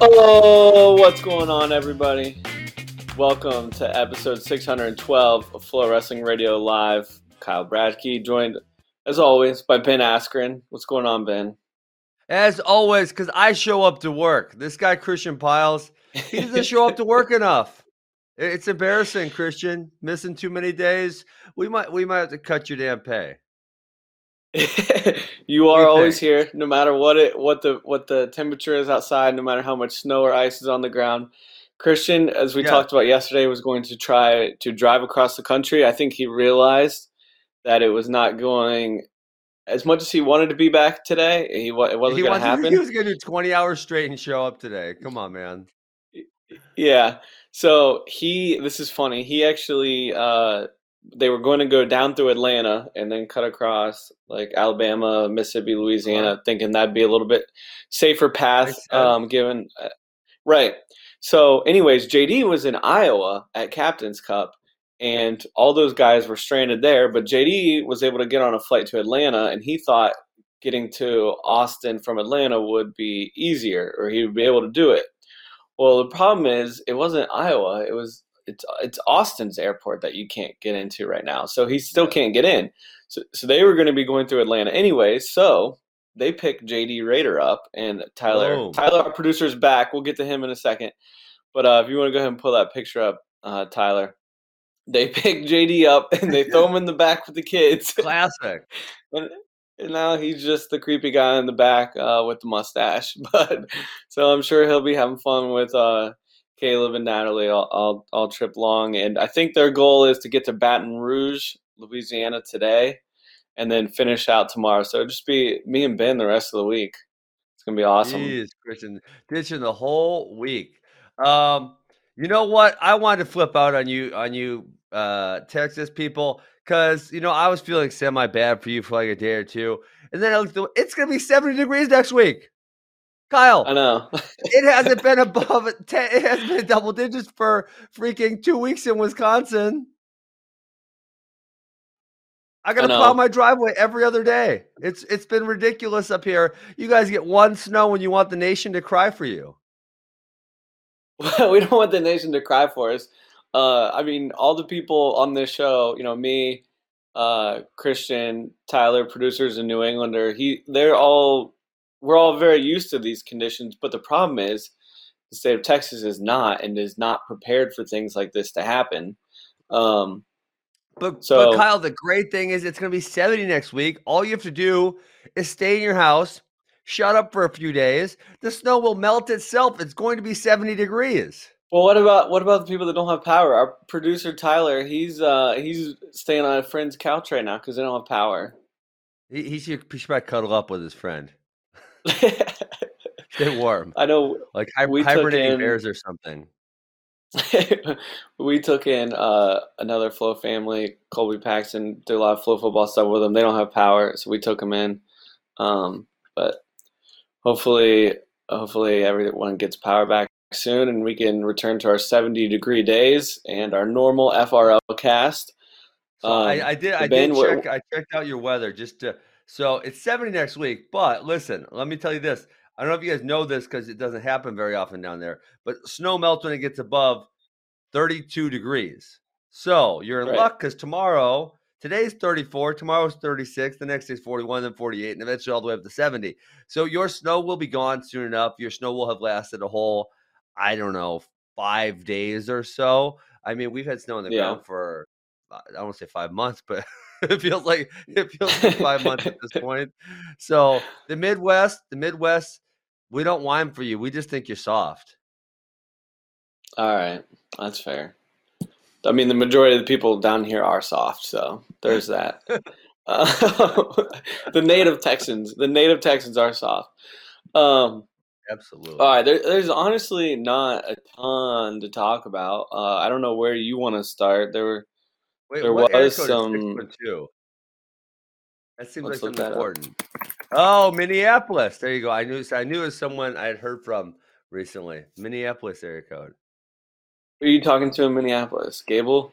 Oh, what's going on, everybody? Welcome to episode 612 of FloWrestling Radio Live. Kyle Bradkey, joined as always by Ben Askren. What's going on, Ben? As always, because I show up to work. This guy, Christian Pyles, he doesn't show up to work enough. It's embarrassing, Christian. Missing too many days. We might we might have to cut your damn pay. you are always here, no matter what it what the what the temperature is outside, no matter how much snow or ice is on the ground. Christian, as we yeah. talked about yesterday, was going to try to drive across the country. I think he realized that it was not going as much as he wanted to be back today. He it wasn't going to happen. He was going to do twenty hours straight and show up today. Come on, man. Yeah. So he, this is funny. He actually uh, they were going to go down through Atlanta and then cut across like Alabama, Mississippi, Louisiana, uh-huh. thinking that'd be a little bit safer path. Um, given uh, right. So, anyways, JD was in Iowa at Captain's Cup, and all those guys were stranded there. But JD was able to get on a flight to Atlanta, and he thought getting to Austin from Atlanta would be easier, or he would be able to do it. Well, the problem is, it wasn't Iowa; it was it's it's Austin's airport that you can't get into right now. So he still can't get in. So so they were going to be going through Atlanta anyway. So they picked JD Raider up and Tyler. Oh. Tyler, our producer's back. We'll get to him in a second. But uh, if you want to go ahead and pull that picture up, uh, Tyler, they pick JD up and they throw him in the back with the kids. Classic. and, and, now he's just the creepy guy in the back uh, with the mustache. But so I'm sure he'll be having fun with uh, Caleb and Natalie all, all, all trip long. And I think their goal is to get to Baton Rouge, Louisiana today, and then finish out tomorrow. So it'll just be me and Ben the rest of the week. It's gonna be awesome. Jeez, Christian, ditching the whole week. Um, you know what? I wanted to flip out on you on you uh Texas people because you know I was feeling semi bad for you for like a day or two, and then I looked. It's gonna be seventy degrees next week. Kyle, I know it hasn't been above ten. It has been double digits for freaking two weeks in Wisconsin. I gotta plow my driveway every other day. It's it's been ridiculous up here. You guys get one snow when you want the nation to cry for you. we don't want the nation to cry for us. Uh, I mean, all the people on this show, you know, me, uh, Christian, Tyler, producers in New Englander, he, they're all, we're all very used to these conditions. But the problem is, the state of Texas is not and is not prepared for things like this to happen. Um, but, so, but Kyle, the great thing is it's going to be 70 next week. All you have to do is stay in your house, shut up for a few days. The snow will melt itself. It's going to be 70 degrees. Well, what about what about the people that don't have power? Our producer Tyler, he's uh he's staying on a friend's couch right now because they don't have power. He, he should he should probably cuddle up with his friend. Stay warm. I know, like hi- hibernating in, bears or something. we took in uh, another Flow family, Colby Paxton, did a lot of Flow football stuff with them. They don't have power, so we took them in. Um, but hopefully, hopefully everyone gets power back soon, and we can return to our 70 degree days and our normal FRL cast. So um, I, I, did. I did check. I checked out your weather just to. So it's 70 next week. But listen, let me tell you this. I don't know if you guys know this because it doesn't happen very often down there. But snow melts when it gets above 32 degrees. So you're in right. luck because tomorrow Today's 34, tomorrow's 36, the next day's 41, then 48, and eventually all the way up to 70. So your snow will be gone soon enough. Your snow will have lasted a whole, I don't know, five days or so. I mean, we've had snow on the yeah. ground for I don't want to say five months, but it feels like it feels like five months at this point. So the Midwest, the Midwest, we don't whine for you. We just think you're soft. All right, that's fair. I mean, the majority of the people down here are soft, so there's that. uh, the native Texans, the native Texans are soft. Um, Absolutely. All right, there, there's honestly not a ton to talk about. Uh, I don't know where you want to start. There were, Wait, there was some. That seems like something important. Oh, Minneapolis. There you go. I knew. I knew it was someone I had heard from recently. Minneapolis area code. Who are you talking to in Minneapolis? Gable?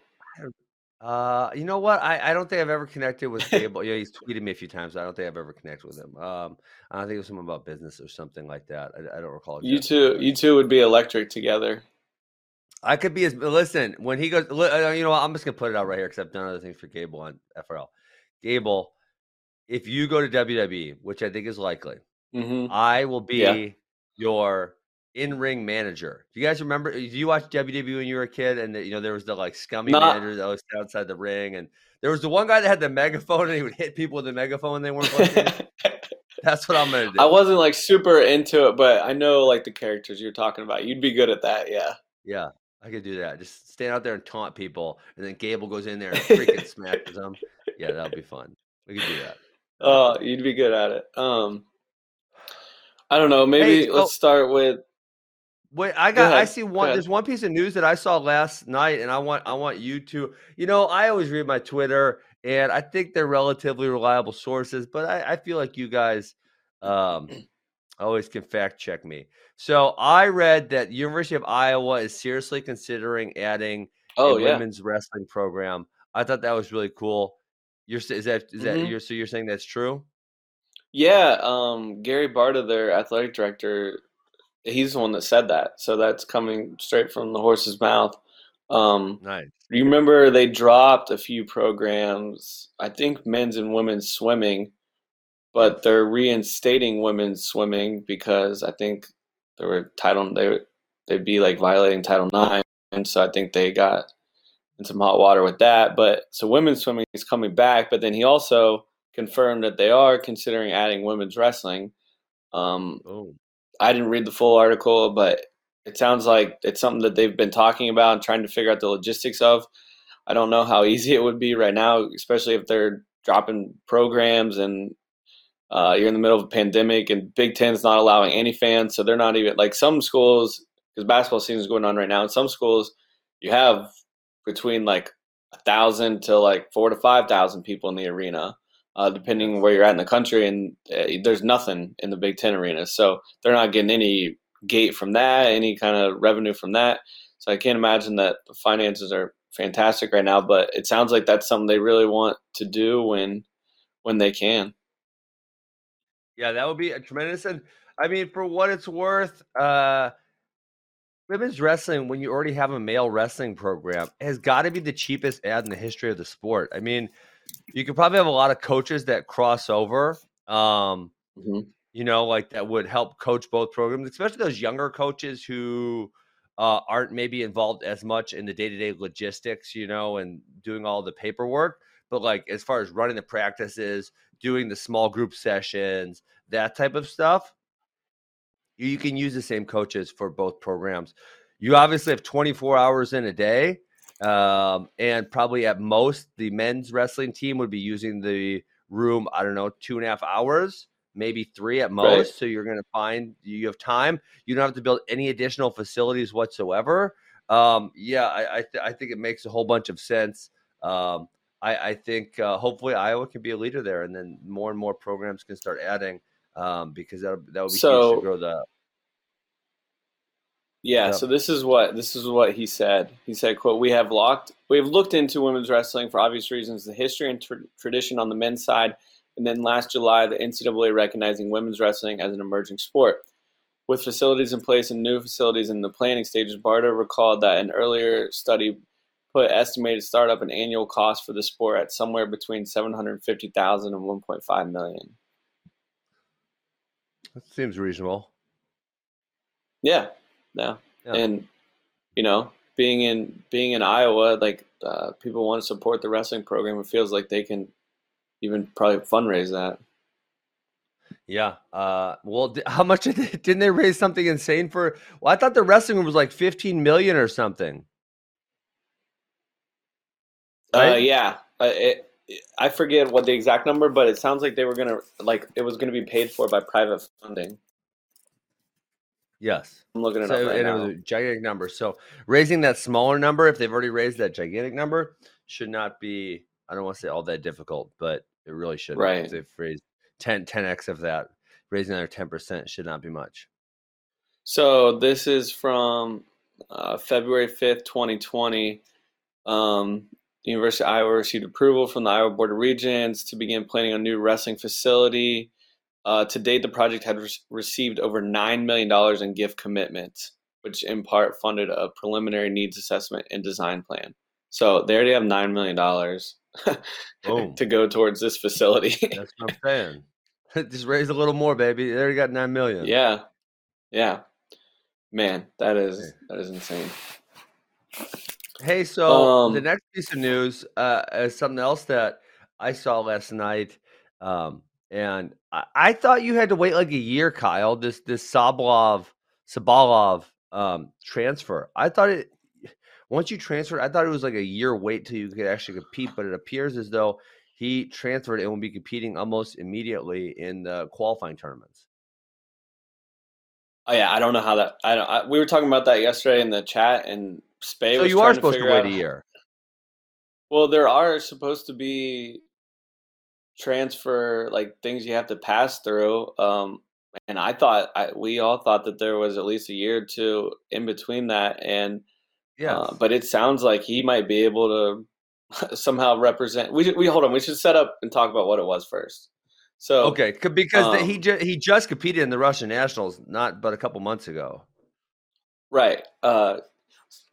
Uh, you know what? I, I don't think I've ever connected with Gable. yeah, he's tweeted me a few times. I don't think I've ever connected with him. Um, I think it was something about business or something like that. I, I don't recall. You two, you two would be electric together. I could be as listen when he goes. Uh, you know, what, I'm just gonna put it out right here because I've done other things for Gable on FRL. Gable, if you go to WWE, which I think is likely, mm-hmm. I will be yeah. your in-ring manager. Do you guys remember? Do you watch WWE when you were a kid? And the, you know there was the like scummy manager that was outside the ring, and there was the one guy that had the megaphone and he would hit people with the megaphone when they weren't. That's what I'm gonna do. I wasn't like super into it, but I know like the characters you're talking about. You'd be good at that, yeah. Yeah, I could do that. Just stand out there and taunt people, and then Gable goes in there and freaking smashes them. Yeah, that'll be fun. We could do that. Oh, you'd be good at it. Um, I don't know. Maybe hey, let's start with. Wait, I got. Go I see one. There's one piece of news that I saw last night, and I want. I want you to. You know, I always read my Twitter, and I think they're relatively reliable sources, but I, I feel like you guys um, always can fact check me. So I read that University of Iowa is seriously considering adding oh, a yeah. women's wrestling program. I thought that was really cool. You're is that is that mm-hmm. you're so you're saying that's true? Yeah, um, Gary Barta, their athletic director, he's the one that said that. So that's coming straight from the horse's mouth. Um, nice. You remember they dropped a few programs, I think men's and women's swimming, but they're reinstating women's swimming because I think there were title they they'd be like violating Title Nine, and so I think they got in some hot water with that. But so women's swimming is coming back, but then he also confirmed that they are considering adding women's wrestling. Um, oh. I didn't read the full article, but it sounds like it's something that they've been talking about and trying to figure out the logistics of. I don't know how easy it would be right now, especially if they're dropping programs and uh, you're in the middle of a pandemic and Big Ten's not allowing any fans, so they're not even like some schools because basketball season is going on right now. In some schools, you have between like a thousand to like four to five thousand people in the arena, uh, depending where you're at in the country, and uh, there's nothing in the Big Ten arena, so they're not getting any gate from that, any kind of revenue from that. So I can't imagine that the finances are fantastic right now, but it sounds like that's something they really want to do when when they can. Yeah, that would be a tremendous. And I mean, for what it's worth, uh, women's wrestling, when you already have a male wrestling program, has got to be the cheapest ad in the history of the sport. I mean, you could probably have a lot of coaches that cross over. Um, mm-hmm. You know, like that would help coach both programs, especially those younger coaches who uh, aren't maybe involved as much in the day to day logistics, you know, and doing all the paperwork. But like as far as running the practices, doing the small group sessions, that type of stuff, you can use the same coaches for both programs. You obviously have 24 hours in a day. Um, and probably at most, the men's wrestling team would be using the room, I don't know, two and a half hours, maybe three at most. Right. So you're going to find you have time. You don't have to build any additional facilities whatsoever. Um, yeah, I, I, th- I think it makes a whole bunch of sense. Um, I, I think uh, hopefully Iowa can be a leader there, and then more and more programs can start adding um, because that that would be so, huge to grow the. Yeah, so this is what this is what he said. He said, "quote We have locked, we have looked into women's wrestling for obvious reasons, the history and tra- tradition on the men's side, and then last July, the NCAA recognizing women's wrestling as an emerging sport." With facilities in place and new facilities in the planning stages, Barta recalled that an earlier study put estimated startup and annual cost for the sport at somewhere between 750,000 and 1.5 million. That seems reasonable. Yeah, yeah, yeah. and you know, being in being in Iowa, like uh, people want to support the wrestling program. It feels like they can even probably fundraise that. Yeah. Uh, well, how much did they, didn't they raise something insane for? Well, I thought the wrestling was like 15 million or something. Uh, right? Uh, yeah, uh, it, I forget what the exact number, but it sounds like they were gonna like it was gonna be paid for by private funding. Yes, I'm looking at it so, up right and now. It was a gigantic number. So raising that smaller number, if they've already raised that gigantic number, should not be. I don't want to say all that difficult, but it really should. Right. If they've raised 10 10x of that, raising another ten percent should not be much. So this is from uh, February fifth, twenty twenty. Um, University of Iowa received approval from the Iowa Board of Regents to begin planning a new wrestling facility. Uh, to date, the project had re- received over $9 million in gift commitments, which in part funded a preliminary needs assessment and design plan. So they already have $9 million to go towards this facility. That's what I'm saying. Just raise a little more, baby. They already got 9 million. Yeah. Yeah. Man, that is that is insane. Hey, so um, the next piece of news uh, is something else that I saw last night, um, and I, I, thought you had to wait like a year, Kyle. This this Sablov Tsabolov um, transfer. I thought it once you transferred. I thought it was like a year wait till you could actually compete, but it appears as though he transferred and will be competing almost immediately in the qualifying tournaments. Oh yeah, I don't know how that. I, I we were talking about that yesterday in the chat, and Spey. So you are supposed to, to wait a year. Well, there are supposed to be transfer like things you have to pass through. Um, and I thought I, we all thought that there was at least a year or two in between that, and yeah. Uh, but it sounds like he might be able to somehow represent. We we hold on. We should set up and talk about what it was first. So okay, because um, he ju- he just competed in the Russian Nationals not but a couple months ago. Right. Uh,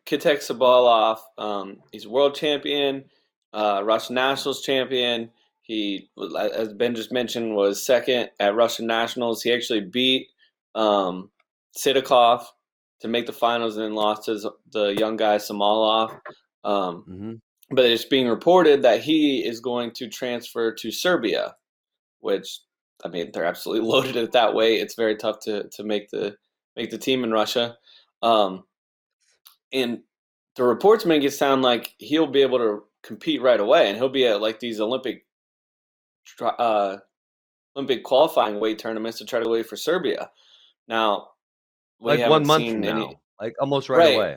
Khetag Tsabolov, um, he's world champion, uh, Russian Nationals champion. He, as Ben just mentioned, was second at Russian Nationals. He actually beat um, Sidakov to make the finals and then lost to the young guy Zhamalov. Um, mm-hmm. But it's being reported that he is going to transfer to Serbia which I mean they're absolutely loaded it that way. It's very tough to to make the make the team in Russia. Um, and the reports make it sound like he'll be able to compete right away, and he'll be at like these Olympic uh, Olympic qualifying weight tournaments to try to wait for Serbia. Now, like one month from now, any, like almost right, right away.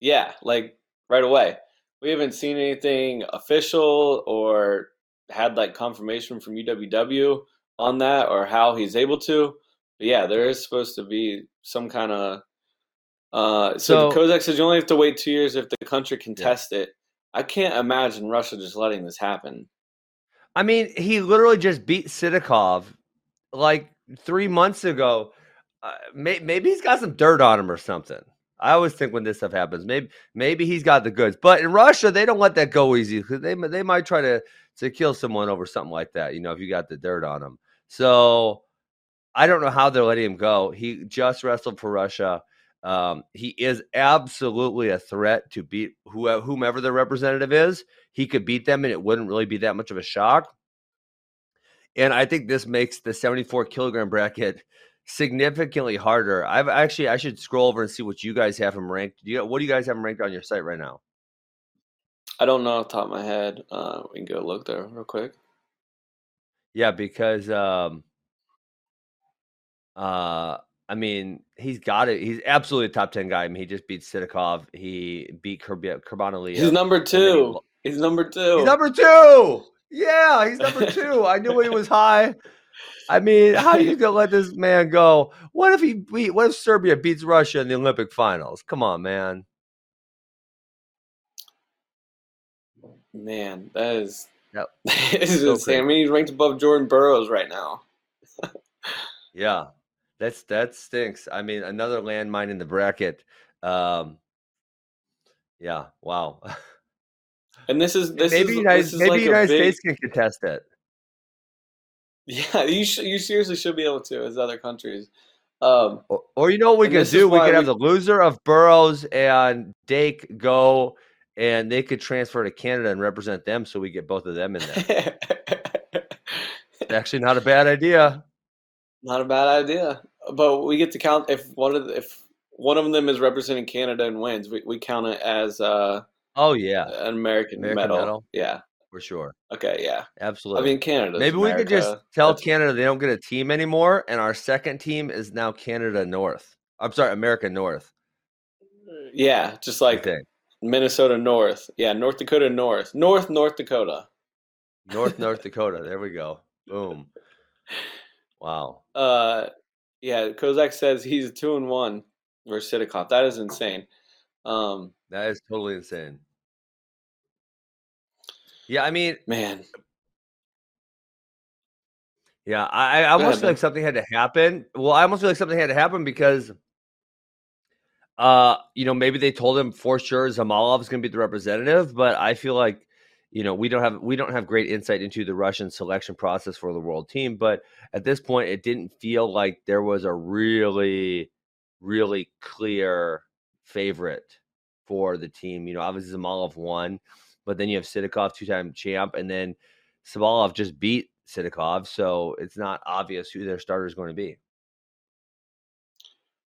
Yeah, like right away. We haven't seen anything official or had like confirmation from UWW on that or how he's able to. But yeah, there is supposed to be some kind of. Uh, so, so Kozak says you only have to wait two years if the country can yeah. test it. I can't imagine Russia just letting this happen. I mean, he literally just beat Sidakov like three months ago. Uh, may, maybe he's got some dirt on him or something. I always think when this stuff happens, maybe maybe he's got the goods. But in Russia, they don't let that go easy because they they might try to to kill someone over something like that. You know, if you got the dirt on him. So I don't know how they're letting him go. He just wrestled for Russia. Um, he is absolutely a threat to beat whomever the representative is. He could beat them, and it wouldn't really be that much of a shock. And I think this makes the 74 kilogram bracket significantly harder. I've actually I should scroll over and see what you guys have him ranked. Do you what do you guys have him ranked on your site right now? I don't know off the top of my head. Uh, we can go look there real quick. Yeah, because um, uh, I mean, he's got it. He's absolutely a top ten guy. I mean, he just beat Sidakov. He beat Kurbanali. He's number two. He, he's number two. He's number two. Yeah, he's number two. I knew he was high. I mean, how are you gonna let this man go? What if he beat? What if Serbia beats Russia in the Olympic finals? Come on, man. Man, that is yep. that is so insane. Crazy. I mean, he's ranked above Jordan Burroughs right now. yeah, that's that stinks. I mean, another landmine in the bracket. Um, yeah, wow. And this is this maybe is, United, this is maybe like United big... States can contest it. Yeah, you sh- you seriously should be able to as other countries. Um, or, or, you know what we could do? We could we... have the loser of Burroughs and Dake go, and they could transfer to Canada and represent them, so we get both of them in there. it's actually not a bad idea. Not a bad idea, but we get to count if one of the, if one of them is representing Canada and wins, we, we count it as uh oh yeah an American, American medal. medal. Yeah, for sure. Okay, yeah, absolutely. I mean, Canada. Maybe America. we could just tell That's... Canada they don't get a team anymore, and our second team is now Canada North. I'm sorry, America North. Yeah, just like Minnesota North. Yeah, North Dakota North. North North Dakota. North North Dakota. There we go. Boom. Wow. Uh, yeah. Kozak says he's two and one versus Sidakov. That is insane. Um, that is totally insane. Yeah, I mean, man. Yeah, I, I almost ahead, feel man. like something had to happen. Well, I almost feel like something had to happen because, uh, you know, maybe they told him for sure Zhamalov is going to be the representative, but I feel like, you know, we don't have we don't have great insight into the Russian selection process for the world team. But at this point, it didn't feel like there was a really, really clear favorite for the team. You know, obviously Zhamalov won, but then you have Sidakov, two time champ, and then Tsabolov just beat Sidakov, so it's not obvious who their starter is going to be.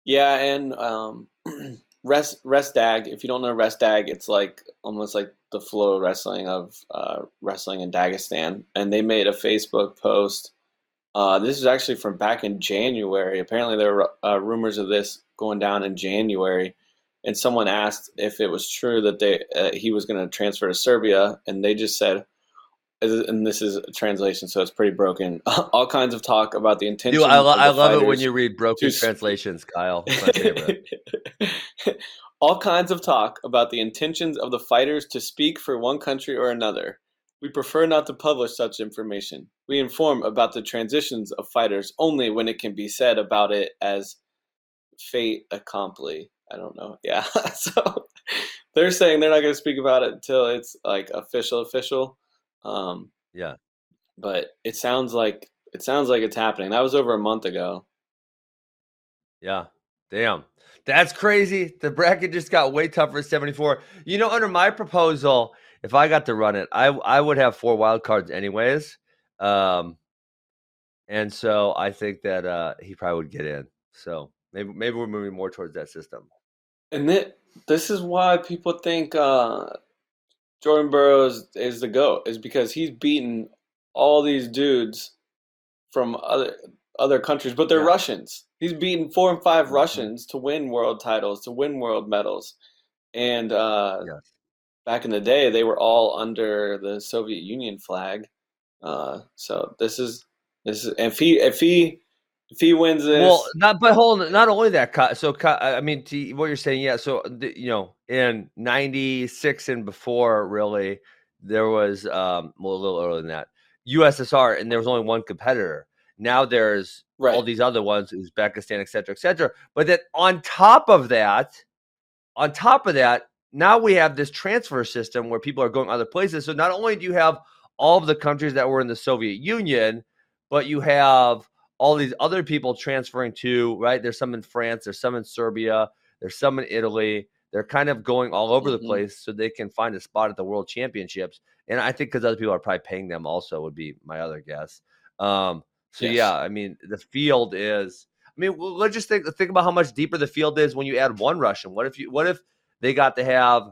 Yeah, and um, rest Restag. If you don't know Restag, it's like almost like the FloWrestling of uh, wrestling in Dagestan, and they made a Facebook post. Uh, this is actually from back in January. Apparently, there were uh, rumors of this going down in January, and someone asked if it was true that they uh, he was going to transfer to Serbia, and they just said, and this is a translation, so it's pretty broken. All kinds of talk about the intention. Dude, I, lo- I love it when you read broken translations, Kyle. All kinds of talk about the intentions of the fighters to speak for one country or another. We prefer not to publish such information. We inform about the transitions of fighters only when it can be said about it as fait accompli. I don't know. Yeah. so they're saying they're not going to speak about it until it's like official, official. Um, yeah. But it sounds like it sounds like it's happening. That was over a month ago. Yeah. Damn. That's crazy. The bracket just got way tougher at 74. You know, under my proposal, if I got to run it, I I would have four wild cards anyways. Um and so I think that uh he probably would get in. So maybe maybe we're moving more towards that system. And this is why people think uh, Jordan Burroughs is the GOAT, is because he's beaten all these dudes from other other countries, but they're yeah. Russians. He's beaten four and 5 mm-hmm. Russians to win world titles, to win world medals. And uh, yes. back in the day, they were all under the Soviet Union flag. Uh, so this is this is if he if he if he wins this, well, not but hold on, not only that. So I mean, to, what you're saying, yeah. So you know, in '96 and before, really, there was um, well, a little earlier than that, USSR, and there was only one competitor. Now there's right. all these other ones, Uzbekistan, et cetera, et cetera. But then on top of that, on top of that, now we have this transfer system where people are going other places. So not only do you have all of the countries that were in the Soviet Union, but you have all these other people transferring to, right? There's some in France, there's some in Serbia, there's some in Italy. They're kind of going all over mm-hmm. the place so they can find a spot at the world championships. And I think because other people are probably paying them also would be my other guess. Um, so yes. yeah, I mean the field is. I mean, let's just think think about how much deeper the field is when you add one Russian. What if you? What if they got to have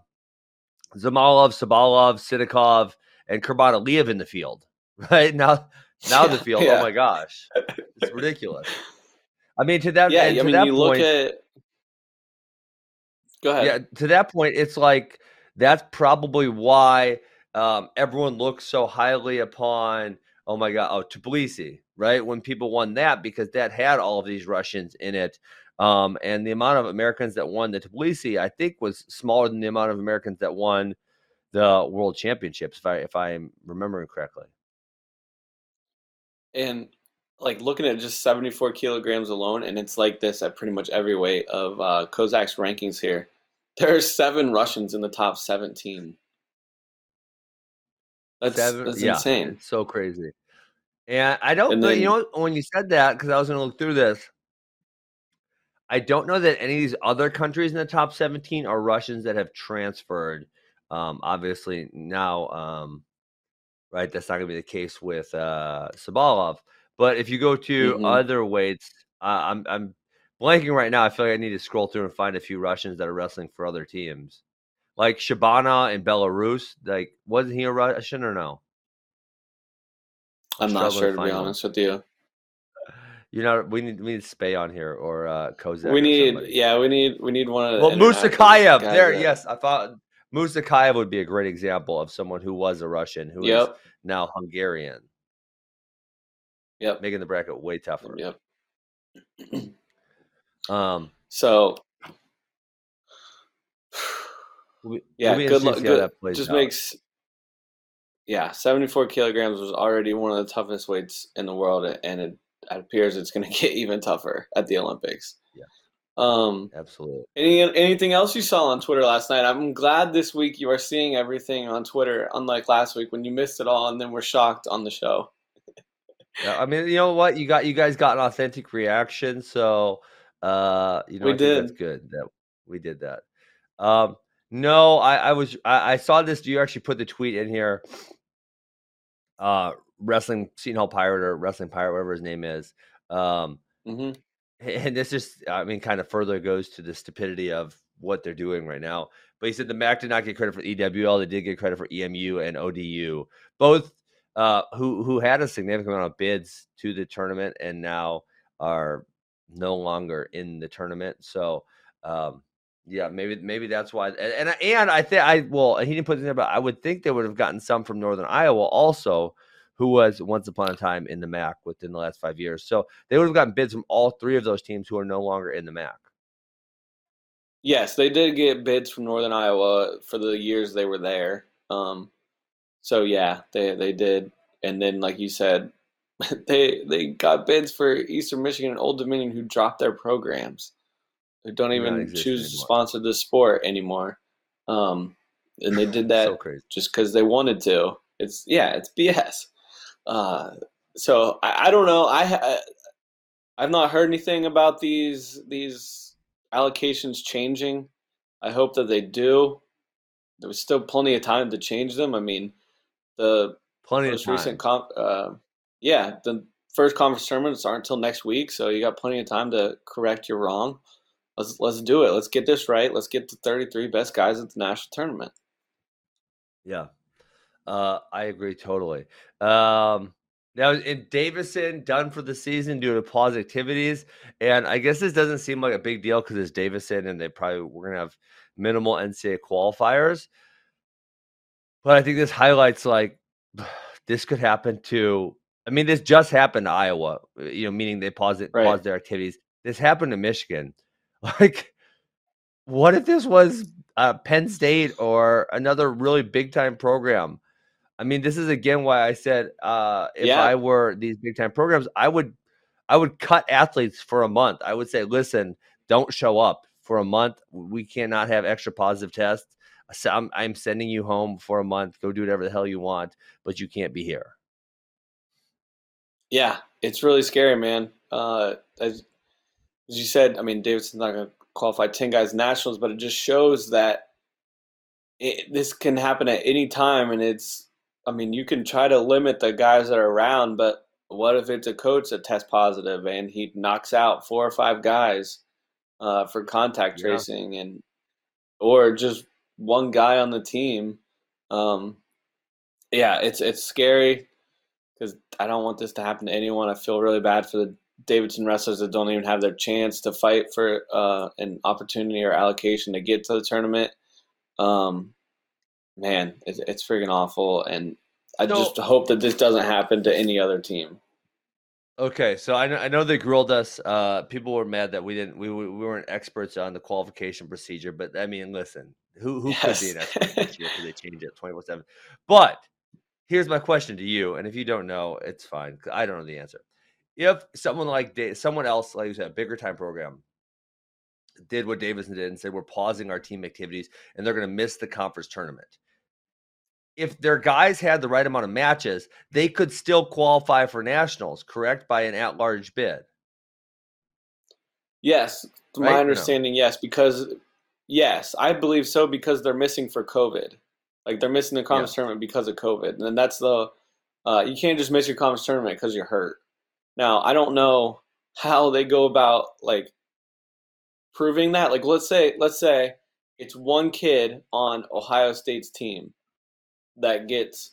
Zhamalov, Tsabolov, Sidakov, and Kurbanaliyev in the field? Right now, now yeah, the field. Oh yeah. Oh my gosh, it's ridiculous. I mean, to that. Yeah, I mean, you point, look at. Go ahead. Yeah, to that point, it's like that's probably why um, everyone looks so highly upon. Oh my God! Oh, Tbilisi, right? When people won that because that had all of these Russians in it. Um, and the amount of Americans that won the Tbilisi, I think, was smaller than the amount of Americans that won the World Championships, if I if I'm remembering correctly and like looking at just 74 kilograms alone, and it's like this at pretty much every weight of uh, Kozak's rankings here. There are seven Russians in the top 17. That's, seven, that's yeah, insane. So crazy. And I don't, and then, you know, when you said that, because I was going to look through this, I don't know that any of these other countries in the top 17 are Russians that have transferred. Um, obviously, now um, right? That's not going to be the case with uh, Tsabolov. But if you go to mm-hmm. other weights, uh, I'm I'm blanking right now. I feel like I need to scroll through and find a few Russians that are wrestling for other teams, like Shabana in Belarus. Like, wasn't he a Russian or no? I'm, not sure to be honest with you. You know, we need we need Spey on here or uh Kozak. We need, yeah, we need we need one of well, Musakayev. There, that... yes, I thought Musakayev would be a great example of someone who was a Russian who yep. is now Hungarian. Yep. Making the bracket way tougher. Yep. um so yeah, good luck. Good, just out. makes yeah, 74 kilograms was already one of the toughest weights in the world, and it, it appears it's going to get even tougher at the Olympics. Yeah. Um, Absolutely. Any anything else you saw on Twitter last night? I'm glad this week you are seeing everything on Twitter, unlike last week when you missed it all and then were shocked on the show. yeah, I mean, you know what? You got you guys got an authentic reaction, so uh, you know, we did. that's good that we did that. Um, no, I, I was I, I, saw this. You actually put the tweet in here. Uh, wrestling Seton Hall Pirate or Wrestling Pirate, whatever his name is. Um, mm-hmm. and this just, I mean, kind of further goes to the stupidity of what they're doing right now. But he said the MAC did not get credit for EWL; they did get credit for EMU and ODU, both uh, who who had a significant amount of bids to the tournament and now are no longer in the tournament. So. Um, yeah, maybe maybe that's why. And and, and I think I well, he didn't put it there, but I would think they would have gotten some from Northern Iowa also, who was once upon a time in the MAC within the last five years. So they would have gotten bids from all three of those teams who are no longer in the MAC. Yes, they did get bids from Northern Iowa for the years they were there. Um, so yeah, they they did, and then like you said, they they got bids for Eastern Michigan and Old Dominion who dropped their programs who don't even choose anymore. to sponsor the sport anymore. Um, and they did that so just because they wanted to. It's yeah, it's BS. Uh, so I, I, don't know. I, I I've not heard anything about these these allocations changing. I hope that they do. There was still plenty of time to change them. I mean, the plenty most recent comp, uh, yeah, the first conference tournaments aren't until next week, so you got plenty of time to correct your wrong let's let's do it. Let's get this right. Let's get the 33 best guys at the national tournament. Yeah, uh, I agree totally. Um, now, in Davidson, done for the season due to pause activities, and I guess this doesn't seem like a big deal because it's Davidson, and they probably we're gonna have minimal NCAA qualifiers. But I think this highlights like this could happen to. I mean, this just happened to Iowa. You know, meaning they paused it, right. paused their activities. This happened to Michigan. Like, what if this was uh, Penn State or another really big time program? I mean, this is again why I said uh, if yeah. I were these big time programs, I would I would cut athletes for a month. I would say, listen, don't show up for a month. We cannot have extra positive tests. So I'm, I'm sending you home for a month. Go do whatever the hell you want, but you can't be here. Yeah, it's really scary, man. Uh, as you said, I mean, Davidson's not going to qualify 10 guys nationals, but it just shows that it, this can happen at any time. And it's, I mean, you can try to limit the guys that are around, but what if it's a coach that tests positive and he knocks out four or five guys uh, for contact tracing and, or just one guy on the team? Um, yeah, it's, it's scary because I don't want this to happen to anyone. I feel really bad for the Davidson wrestlers that don't even have their chance to fight for uh, an opportunity or allocation to get to the tournament. Um, man, it's, it's freaking awful, and I so, just hope that this doesn't happen to any other team. Okay, so I know, I know they grilled us. Uh, people were mad that we didn't we, we weren't experts on the qualification procedure, but I mean, listen, who who yes. could be an expert this year because they changed it twenty four seven? But here's my question to you, and if you don't know, it's fine. I don't know the answer if someone like someone else, like you said, a bigger time program, did what Davidson did and said we're pausing our team activities and they're going to miss the conference tournament. If their guys had the right amount of matches, they could still qualify for nationals, correct? By an at-large bid. Yes, to right? my understanding, no? yes, because yes, I believe so because they're missing for COVID. Like they're missing the conference yeah. tournament because of COVID, and that's the uh, you can't just miss your conference tournament because you're hurt. Now, I don't know how they go about like proving that. Like let's say let's say it's one kid on Ohio State's team that gets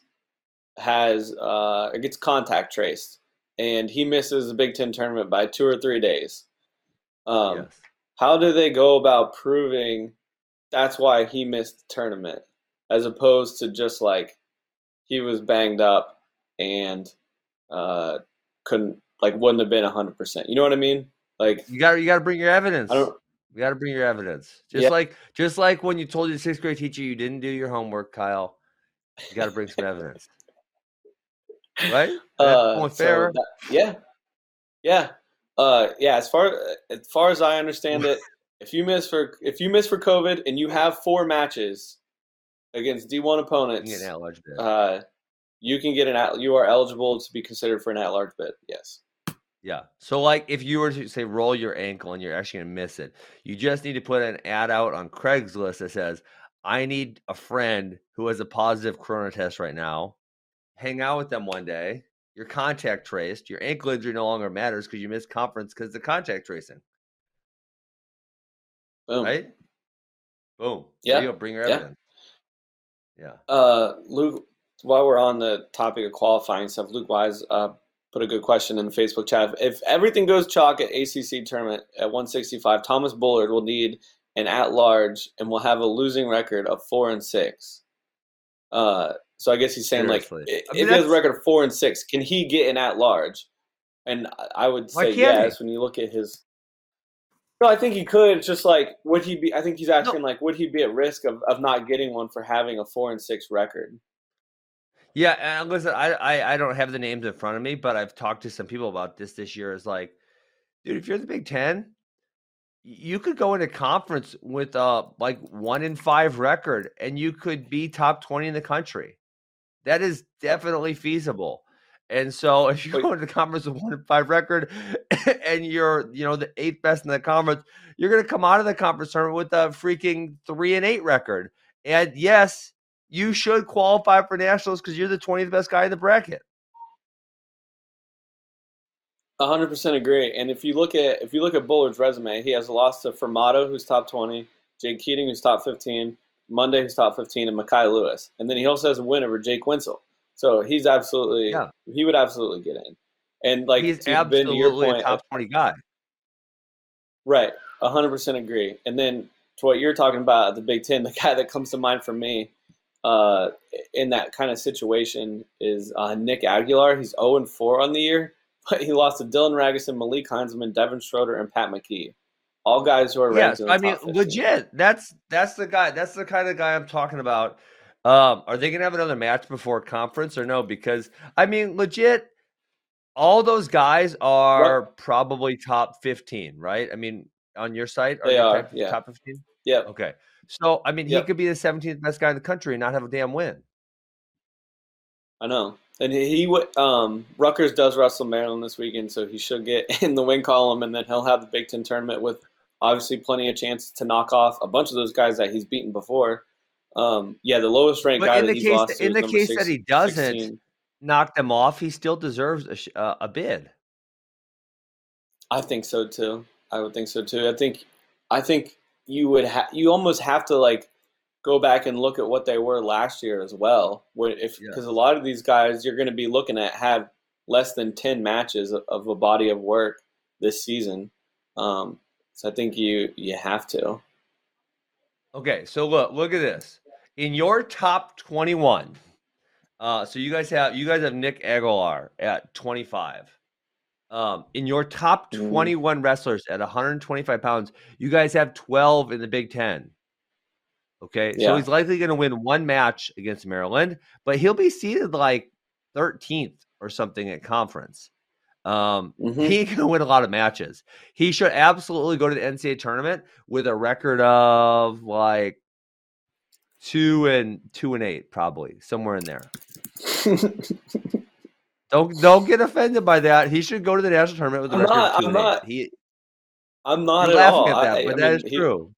has uh gets contact traced and he misses the Big Ten tournament by two or three days. Um yes. how do they go about proving that's why he missed the tournament as opposed to just like he was banged up and uh couldn't like wouldn't have been hundred percent. You know what I mean? Like you got you got to bring your evidence. I don't. You got to bring your evidence. Just yeah. like just like when you told your sixth grade teacher you didn't do your homework, Kyle. You got to bring some evidence. right? Uh. So that, yeah, yeah, uh, yeah. As far as far as I understand it, if you miss for if you miss for COVID and you have four matches against D1 opponents, you, get uh, you can get an at, you are eligible to be considered for an at large bid. Yes. Yeah. So, like, if you were to say roll your ankle and you're actually going to miss it, you just need to put an ad out on Craigslist that says, I need a friend who has a positive corona test right now. Hang out with them one day. Your contact traced. Your ankle injury no longer matters because you missed conference because the contact tracing. Boom. Right? Boom. Yeah. You bring your evidence. Yeah. yeah. Uh, Luke, while we're on the topic of qualifying stuff, Luke Wise uh, put a good question in the Facebook chat. If everything goes chalk at ACC tournament at 165, Thomas Bullard will need an at large and will have a losing record of four and six. Uh, so I guess he's saying Seriously. like, I mean, if he has a record of four and six, can he get an at large? And I would say yes. He? When you look at his, no, I think he could. It's just like, would he be? I think he's asking no. like, would he be at risk of, of not getting one for having a four and six record? Yeah, and listen, I, I I don't have the names in front of me, but I've talked to some people about this this year. Is like, dude, if you're the Big Ten, you could go into conference with a like one in five record, and you could be top twenty in the country. That is definitely feasible. And so, if you go into the conference with one in five record, and you're you know the eighth best in the conference, you're going to come out of the conference tournament with a freaking three and eight record. And yes, you should qualify for nationals because you're the 20th best guy in the bracket. 100% agree. And if you look at if you look at Bullard's resume, he has a loss to Fermato, who's top 20, Jake Keating, who's top 15, Monday, who's top 15, and Mekhi Lewis. And then he also has a win over Jake Wentzel. So he's absolutely yeah. he would absolutely get in. And like he's absolutely to point, a top 20 guy. Right. 100% agree. And then to what you're talking about, the Big Ten, the guy that comes to mind for me uh, in that kind of situation is uh, Nick Aguilar. He's 0 and 4 on the year, but he lost to Dylan Ragusin, Malik Heinselman, Devin Schroder, and Pat McKee. All guys who are. Yes, I mean, 15. legit. That's that's the guy. That's the kind of guy I'm talking about. Um, are they gonna have another match before conference or no? Because I mean, legit, all those guys are what? probably top 15, right? I mean, on your site, are they, they are. Yeah. Top 15. Yeah. Okay. So I mean, yep. he could be the 17th best guy in the country and not have a damn win. I know, and he would. Um, Rutgers does wrestle Maryland this weekend, so he should get in the win column, and then he'll have the Big Ten tournament with obviously plenty of chances to knock off a bunch of those guys that he's beaten before. Um, yeah, the lowest ranked but guy in the that he's case, lost in the case six, that he doesn't 16. knock them off, he still deserves a, uh, a bid. I think so too. I would think so too. I think, I think you would have you almost have to like go back and look at what they were last year as well. If because yeah. a lot of these guys you're going to be looking at have less than ten matches of, of a body of work this season. Um, so I think you you have to. Okay, so look look at this in your top twenty one. Uh, so you guys have you guys have Nick Aguilar at twenty five. Um, in your top mm-hmm. 21 wrestlers at 125 pounds, you guys have 12 in the Big Ten. Okay. Yeah. So he's likely going to win one match against Maryland, but he'll be seated like 13th or something at conference. Um, mm-hmm. He can win a lot of matches. He should absolutely go to the NCAA tournament with a record of like two and two and eight, probably somewhere in there. Don't don't get offended by that. He should go to the national tournament with the I'm record not, I'm not, he, I'm not at all. At that, I, but I that mean, is he, true.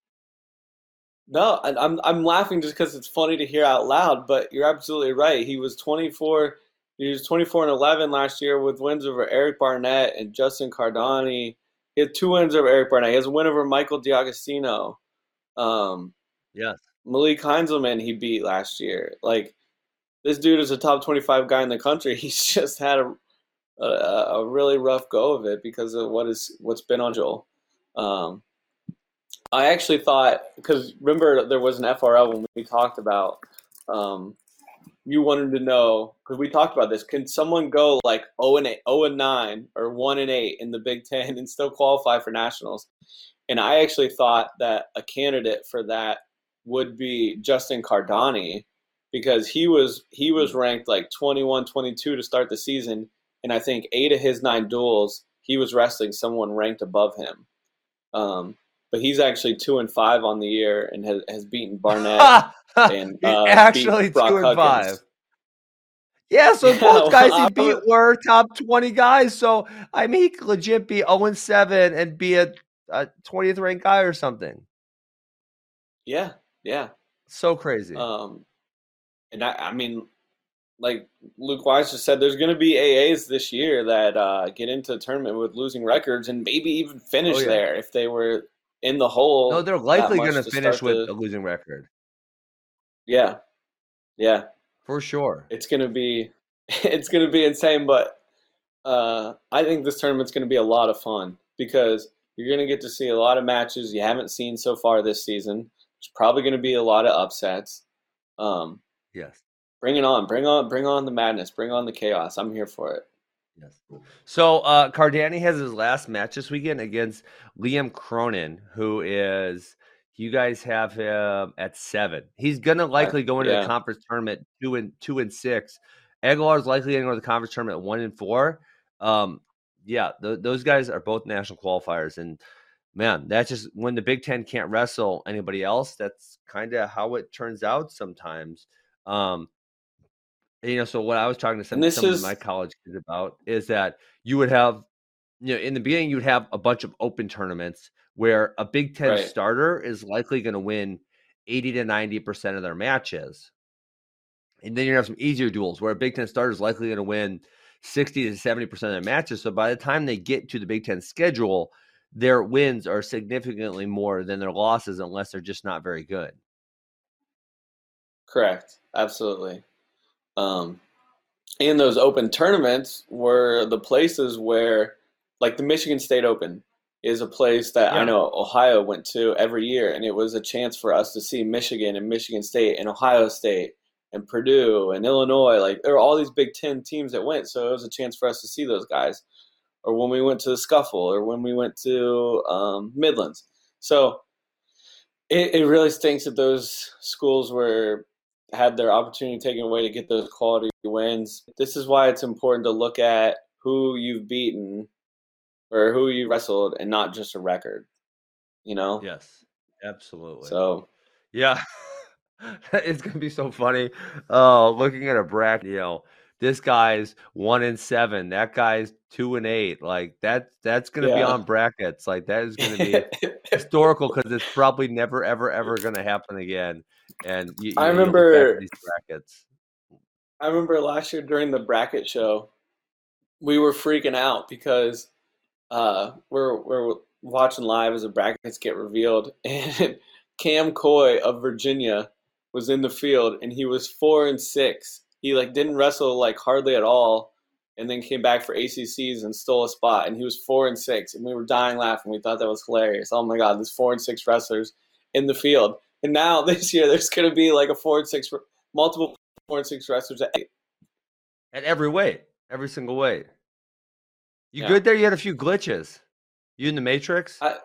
No, I'm I'm laughing just because it's funny to hear out loud. But you're absolutely right. He was 24. He was 24 and 11 last year with wins over Eric Barnett and Justin Cardani. He had two wins over Eric Barnett. He has a win over Michael DeAugustino. Um, yes. Malik Heinselman he beat last year. Like this dude is a top 25 guy in the country. He's just had a, a, a really rough go of it because of what is what's been on Joel. Um, I actually thought because remember there was an FRL when we talked about um, you wanted to know because we talked about this. Can someone go like 0 and 8, 0 and 9 or 1 and 8 in the Big Ten and still qualify for nationals? And I actually thought that a candidate for that would be Justin Cardani because he was he was hmm. ranked like 21, 22 to start the season, and I think eight of his nine duels he was wrestling someone ranked above him. Um, but he's actually two and five on the year and has, has beaten Barnett and uh, actually two and Huggins. five. Yeah, so yeah, both guys he beat were top twenty guys. So I mean, he could legit be zero oh and seven and be a twentieth ranked guy or something. Yeah, yeah, so crazy. Um, and I, I mean, like Luke Wise just said, there's going to be AAs this year that uh, get into the tournament with losing records and maybe even finish oh, yeah. there if they were in the hole. No, they're likely going to finish with the... a losing record. Yeah, yeah, for sure. It's going to be it's going to be insane, but uh, I think this tournament's going to be a lot of fun because you're going to get to see a lot of matches you haven't seen so far this season. There's probably going to be a lot of upsets. Um, yes. Bring it on! Bring on! Bring on the madness! Bring on the chaos! I'm here for it. Yes. So uh Cardani has his last match this weekend against Liam Cronin, who is you guys have him at seven. He's gonna likely go into yeah. the conference tournament two and two and six. Aguilar is likely going to go to the conference tournament one and four. Um, yeah, th- those guys are both national qualifiers, and man, that's just when the Big Ten can't wrestle anybody else. That's kind of how it turns out sometimes. Um, you know, so what I was talking to some, some is... of my college kids about is that you would have, you know, in the beginning, you'd have a bunch of open tournaments where a Big Ten right. starter is likely going to win 80 to 90% of their matches. And then you have some easier duels where a Big Ten starter is likely going to win 60 to 70% of their matches. So by the time they get to the Big Ten schedule, their wins are significantly more than their losses unless they're just not very good. Correct. Absolutely. Um, in those open tournaments were the places where, like the Michigan State Open, is a place that yeah. I know Ohio went to every year, and it was a chance for us to see Michigan and Michigan State and Ohio State and Purdue and Illinois. Like there were all these Big Ten teams that went, so it was a chance for us to see those guys. Or when we went to the Scuffle, or when we went to um, Midlands. So it, it really stinks that those schools were had their opportunity taken away to get those quality wins. This is why it's important to look at who you've beaten or who you wrestled and not just a record. You know? Yes, absolutely. So, yeah, it's gonna be so funny. Oh, looking at a bracket, you know, this guy's one and seven, that guy's two and eight. Like that, that's gonna yeah. be on brackets. Like that is gonna be historical because it's probably never, ever, ever gonna happen again. And you, you I know, remember these brackets. I remember last year during the bracket show, we were freaking out because uh, we're we're watching live as the brackets get revealed, and Cam Coy of Virginia was in the field, and he was four and six. He like didn't wrestle like hardly at all, and then came back for ACCs and stole a spot, and he was four and six, and we were dying laughing. We thought that was hilarious. Oh my god, there's four and six wrestlers in the field. And now this year, there's going to be like a four and six, multiple four and six wrestlers at. At every weight, every single weight. You yeah. good there? You had a few glitches. You in the Matrix? I,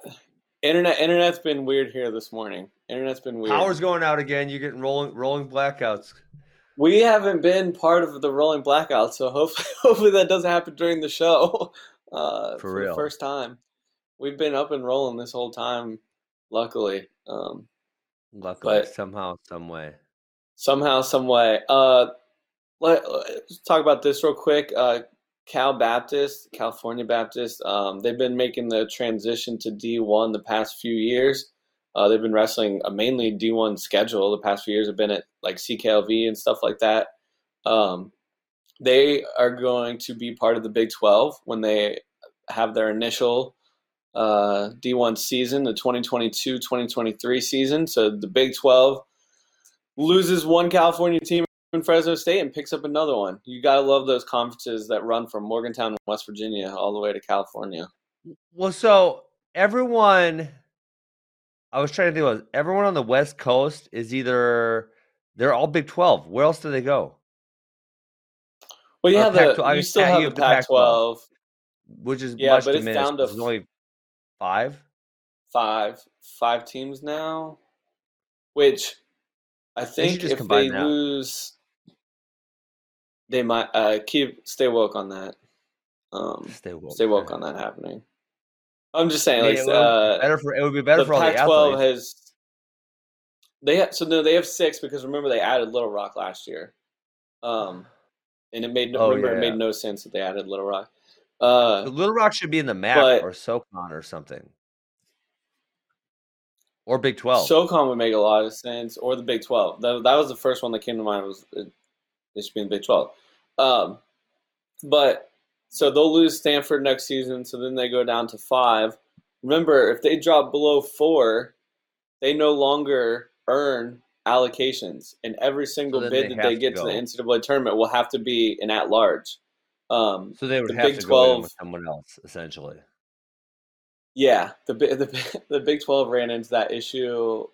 internet, internet's been weird here this morning. Internet's been weird. Power's going out again. You're getting rolling, rolling blackouts. We haven't been part of the rolling blackouts, so hopefully, hopefully that doesn't happen during the show. Uh, for, for real, first time. We've been up and rolling this whole time. Luckily, um, Luckily, somehow, some way. Somehow, some way. Uh, let, us talk about this real quick. Uh, Cal Baptist, California Baptist, um, they've been making the transition to D1 the past few years. Uh, they've been wrestling a mainly D1 schedule the past few years. Have been at like CKLV and stuff like that. Um, they are going to be part of the Big 12 when they have their initial uh, D1 season, the 2022 2023 season. So the Big 12 loses one California team in Fresno State and picks up another one. You got to love those conferences that run from Morgantown, West Virginia, all the way to California. Well, so everyone, I was trying to think of everyone on the West Coast is either they're all Big 12. Where else do they go? Well, yeah, the, you still have the Pac-12, which is yeah, but it's down to only Five? Five. Five teams now. Which I think they if they that. lose, they might uh, keep stay woke on that. Um, stay woke. Stay woke on that happening. I'm just saying, like, it, uh, better for, it would be better for all Pac-12 has. They have, so no, they have six because remember they added Little Rock last year, um, and it made no, oh, remember yeah. it made no sense that they added Little Rock. Uh, Little Rock should be in the MAC but, or SoCon or something, or Big Twelve. SoCon would make a lot of sense, or the Big Twelve. That, that was the first one that came to mind. Was it, it should be in the Big Twelve, um, but so they'll lose Stanford next season. So then they go down to five. Remember, if they drop below four, they no longer earn allocations, and every single so bid they that they get to, to, the NCAA tournament will have to be an at large. Um, so they would the have Big to 12, go with someone else, essentially. Yeah, the the the Big Twelve ran into that issue.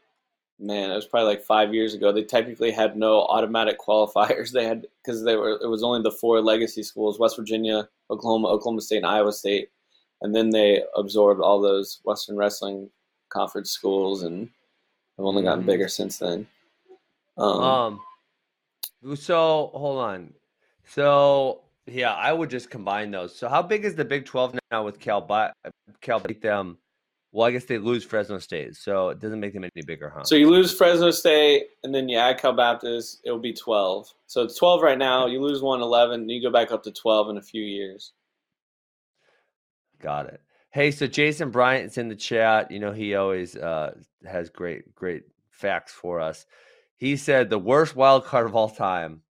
Man, it was probably like five years ago. They technically had no automatic qualifiers. They had because they were it was only the four legacy schools: West Virginia, Oklahoma, Oklahoma State, and Iowa State. And then they absorbed all those Western Wrestling Conference schools, and have only gotten mm-hmm. bigger since then. Um, um, so hold on. So yeah, I would just combine those. So how big is the Big Twelve now with Cal? Cal beat them. Well, I guess they lose Fresno State, so it doesn't make them any bigger, huh? So you lose Fresno State, and then you add Cal Baptist, it will be twelve. So it's twelve right now. You lose one, 11, and you go back up to twelve in a few years. Got it. Hey, so Jason Bryant's in the chat. You know he always uh, has great, great facts for us. He said the worst wild card of all time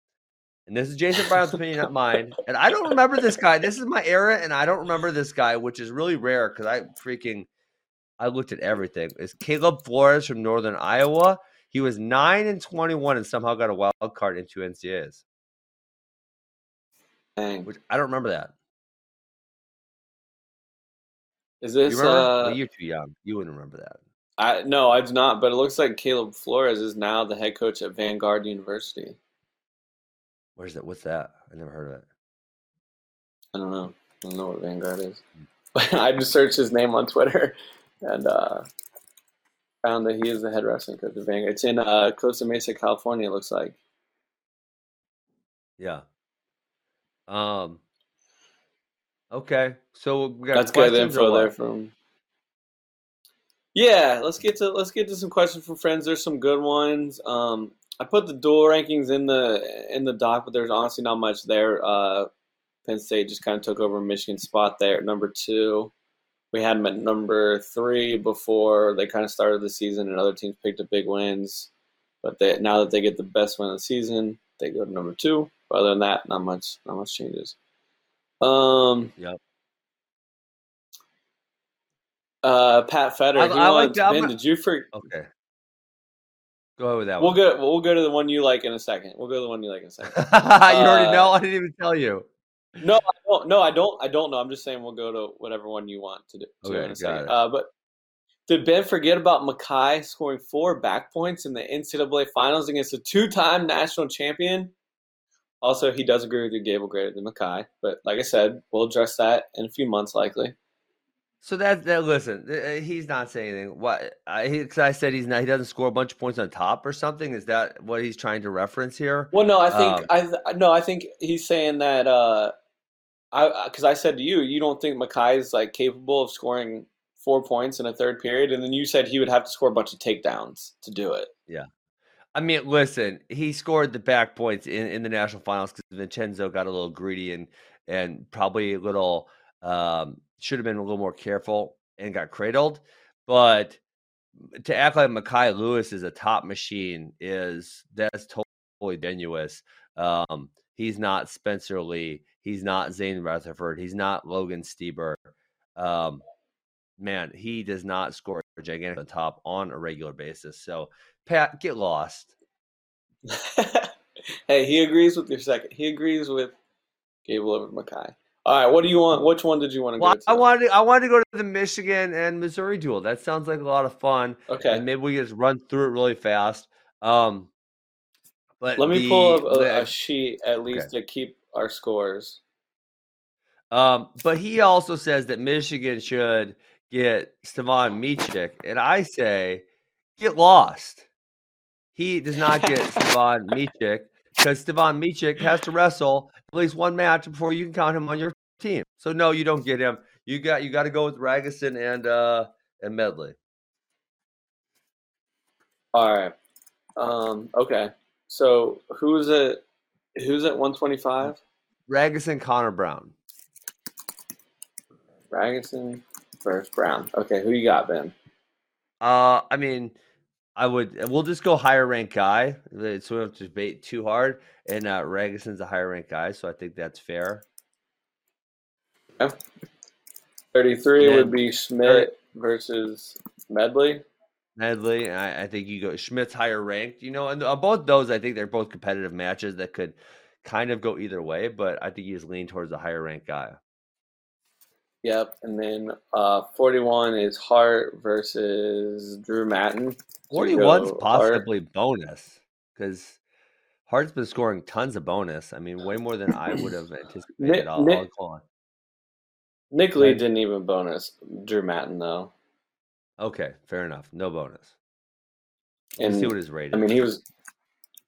and this is Jason Bryant's opinion, not mine. And I don't remember this guy. This is my era, and I don't remember this guy, which is really rare because I freaking I looked at everything. Is Caleb Flores from Northern Iowa? He was nine and twenty-one, and somehow got a wild card into NCAAs. Dang. Which I don't remember that. Is this? You uh, well, you're too young. You wouldn't remember that. I no, I do not. But it looks like Caleb Flores is now the head coach at Vanguard University. Where's that? What's that? I never heard of it. I don't know. I don't know what Vanguard is. Hmm. I just searched his name on Twitter and uh, found that he is the head wrestling coach of Vanguard. It's in uh, Costa Mesa, California. It looks like. Yeah. Um. Okay, so we got that's good info there from. Yeah, let's get to let's get to some questions from friends. There's some good ones. Um, I put the dual rankings in the in the doc, but there's honestly not much there. Uh, Penn State just kind of took over Michigan's spot there, number two. We had them at number three before they kind of started the season, and other teams picked up big wins. But they, now that they get the best win of the season, they go to number two. But other than that, not much, not much changes. Um, yep. Uh, Pat Fetter. I, I like that. Ben, did you for? Okay. Go ahead with that. We'll one. go. We'll go to the one you like in a second. We'll go to the one you like in a second. you uh, already know. I didn't even tell you. No, I don't. No, I don't. I don't know. I'm just saying we'll go to whatever one you want to do. To okay, a second. Uh, but did Ben forget about Mekhi scoring four back points in the NCAA finals against a two-time national champion? Also, he does agree with you, Gable, greater than Mekhi. But like I said, we'll address that in a few months, likely. So that that listen, he's not saying anything. What I, I said he's not. He doesn't score a bunch of points on top or something. Is that what he's trying to reference here? Well, no, I think um, I no, I think he's saying that. uh I because I said to you, you don't think Mekhi is like capable of scoring four points in a third period, and then you said he would have to score a bunch of takedowns to do it. Yeah. I mean, listen, he scored the back points in, in the national finals because Vincenzo got a little greedy and and probably a little um, should have been a little more careful and got cradled. But to act like Mekhi Lewis is a top machine is that's totally tenuous. Um, he's not Spencer Lee. He's not Zain Retherford. He's not Logan Stieber. Um, man, he does not score gigantic on top on a regular basis. So, Pat, get lost. hey, he agrees with your second. He agrees with Gable over Mekhi. All right, what do you want? Which one did you want to well, go to? I wanted I wanted to go to the Michigan and Missouri duel. That sounds like a lot of fun. Okay, and maybe we just run through it really fast. Um, but let me the, pull up a, the, a, sheet at least okay. to keep our scores. Um, but he also says that Michigan should get Stevan Micic, and I say get lost. he does not get Stevan Micic because Stevan Micic has to wrestle at least one match before you can count him on your team. So no, you don't get him. You got you got to go with Ragusin and uh and Medley. All right. Um, okay. So who's it? Who's at one twenty five? Ragusin, Connor Brown. Ragusin versus Brown. Okay, who you got, Ben? Uh, I mean, I would. We'll just go higher ranked guy. So we don't have to debate too hard. And uh, Ragusin's a higher ranked guy, so I think that's fair. Thirty three would be Schmidt versus Medley. Medley, I, I, think you go Schmidt's higher ranked. You know, and uh, both those, I think they're both competitive matches that could kind of go either way. But I think he's leaning towards the higher ranked guy. Yep, and then uh, 41 is Hart versus Drew Mattin. 41's possibly Hart. bonus because Hart's been scoring tons of bonus. I mean, way more than I would have anticipated. Nick, I'll, Nick, I'll Nick Lee didn't even bonus Drew Mattin though. Okay, fair enough. No bonus. And see what his rating. I mean, he was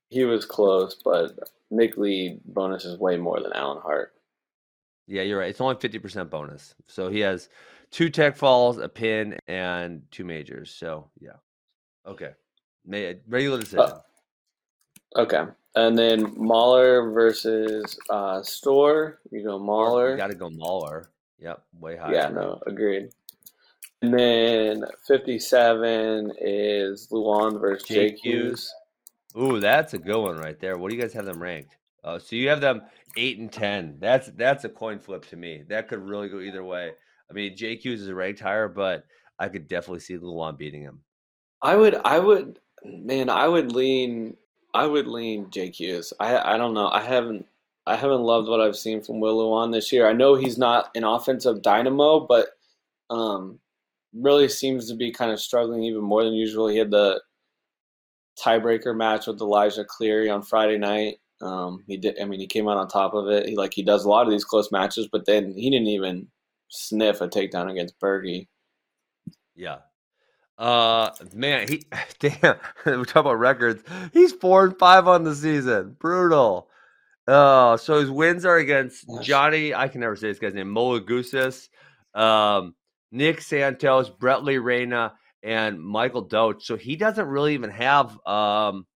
he was close, but Nick Lee bonus is way more than Allan Hart. Yeah, you're right. It's only 50% bonus. So he has two tech falls, a pin, and two majors. So yeah. Okay. May, Regular uh, decision. Uh, okay. And then Mauller versus uh, Storr. You go Mauller. You got to go Mauller. Yep. Way higher. Yeah, no, agreed. And then 57 is Lewan versus Jake, Hughes. Ooh, that's a good one right there. What do you guys have them ranked? Uh, so you have them eight and ten. That's that's a coin flip to me. That could really go either way. I mean, Jake Hughes is a ranked higher, but I could definitely see Lewan beating him. I would, I would, man, I would lean, I would lean Jake Hughes. I, I don't know. I haven't, I haven't loved what I've seen from Will Lewan this year. I know he's not an offensive dynamo, but um, really seems to be kind of struggling even more than usual. He had the tiebreaker match with Elijah Cleary on Friday night. Um, he did. I mean, he came out on top of it. He like he does a lot of these close matches, but then he didn't even sniff a takedown against Berge. Yeah. Uh, man, he damn. we talk about records. He's four and five on the season. Brutal. Uh, so his wins are against Johnny. I can never say this guy's name. Molagusis, um, Nick Santos, Bretley Reyna, and Michael Doach. So he doesn't really even have um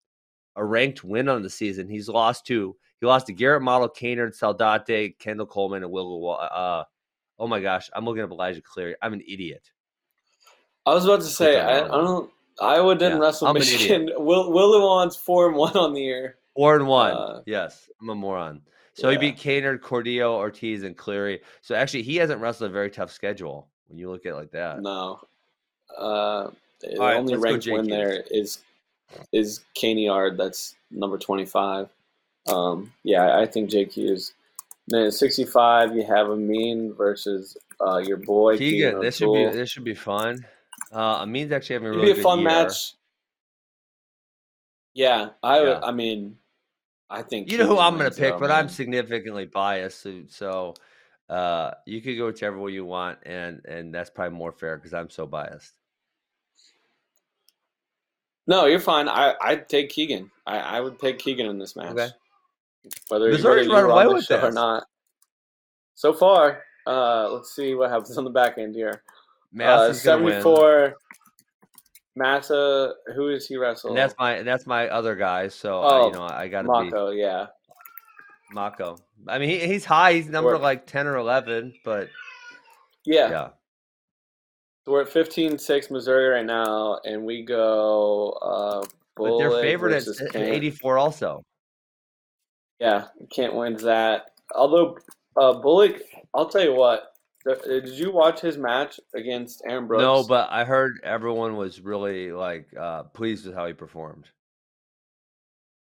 a ranked win on the season. He's lost to he lost to Garrett Model, Kaynard, Saldate, Kendall Coleman, and Will. Uh, oh my gosh, I'm looking up Elijah Cleary. I'm an idiot. I was about to say I, I, don't. Iowa didn't yeah, wrestle I'm Michigan. Will Will four and one on the year. Four and one. Uh, yes, I'm a moron. So yeah. he beat Kaynard, Cordillo, Ortiz, and Cleary. So actually, he hasn't wrestled a very tough schedule when you look at it like that. No. Uh, the right, only ranked win there is is Yard. That's number 25. Um, yeah, I think Jake is. At 65, you have Amine versus uh, your boy Keegan. This should be this should be fun. Uh, Amine's actually having a really be a fun year. match. Yeah, I yeah. I mean, I think you know who I'm going to pick, but man. I'm significantly biased, so, uh, you could go whichever way you want, and and that's probably more fair because I'm so biased. No, you're fine. I I'd take Keegan. I, I would take Keegan in this match. Okay. Whether, Missouri's running away with this or not. So far, uh, let's see what happens on the back end here. Uh, 74. Massa, who is he wrestling? And that's my that's my other guy. So oh, I, you know I got to be Mocco. Yeah, Mocco. I mean he, he's high. He's number like ten or eleven, but yeah, yeah. So we're at 15-6 Missouri right now, and we go. Uh, but they're favored at 84 also. Yeah, can't win that. Although uh, Bullock, I'll tell you what. Did you watch his match against Aaron Brooks? No, but I heard everyone was really like uh, pleased with how he performed.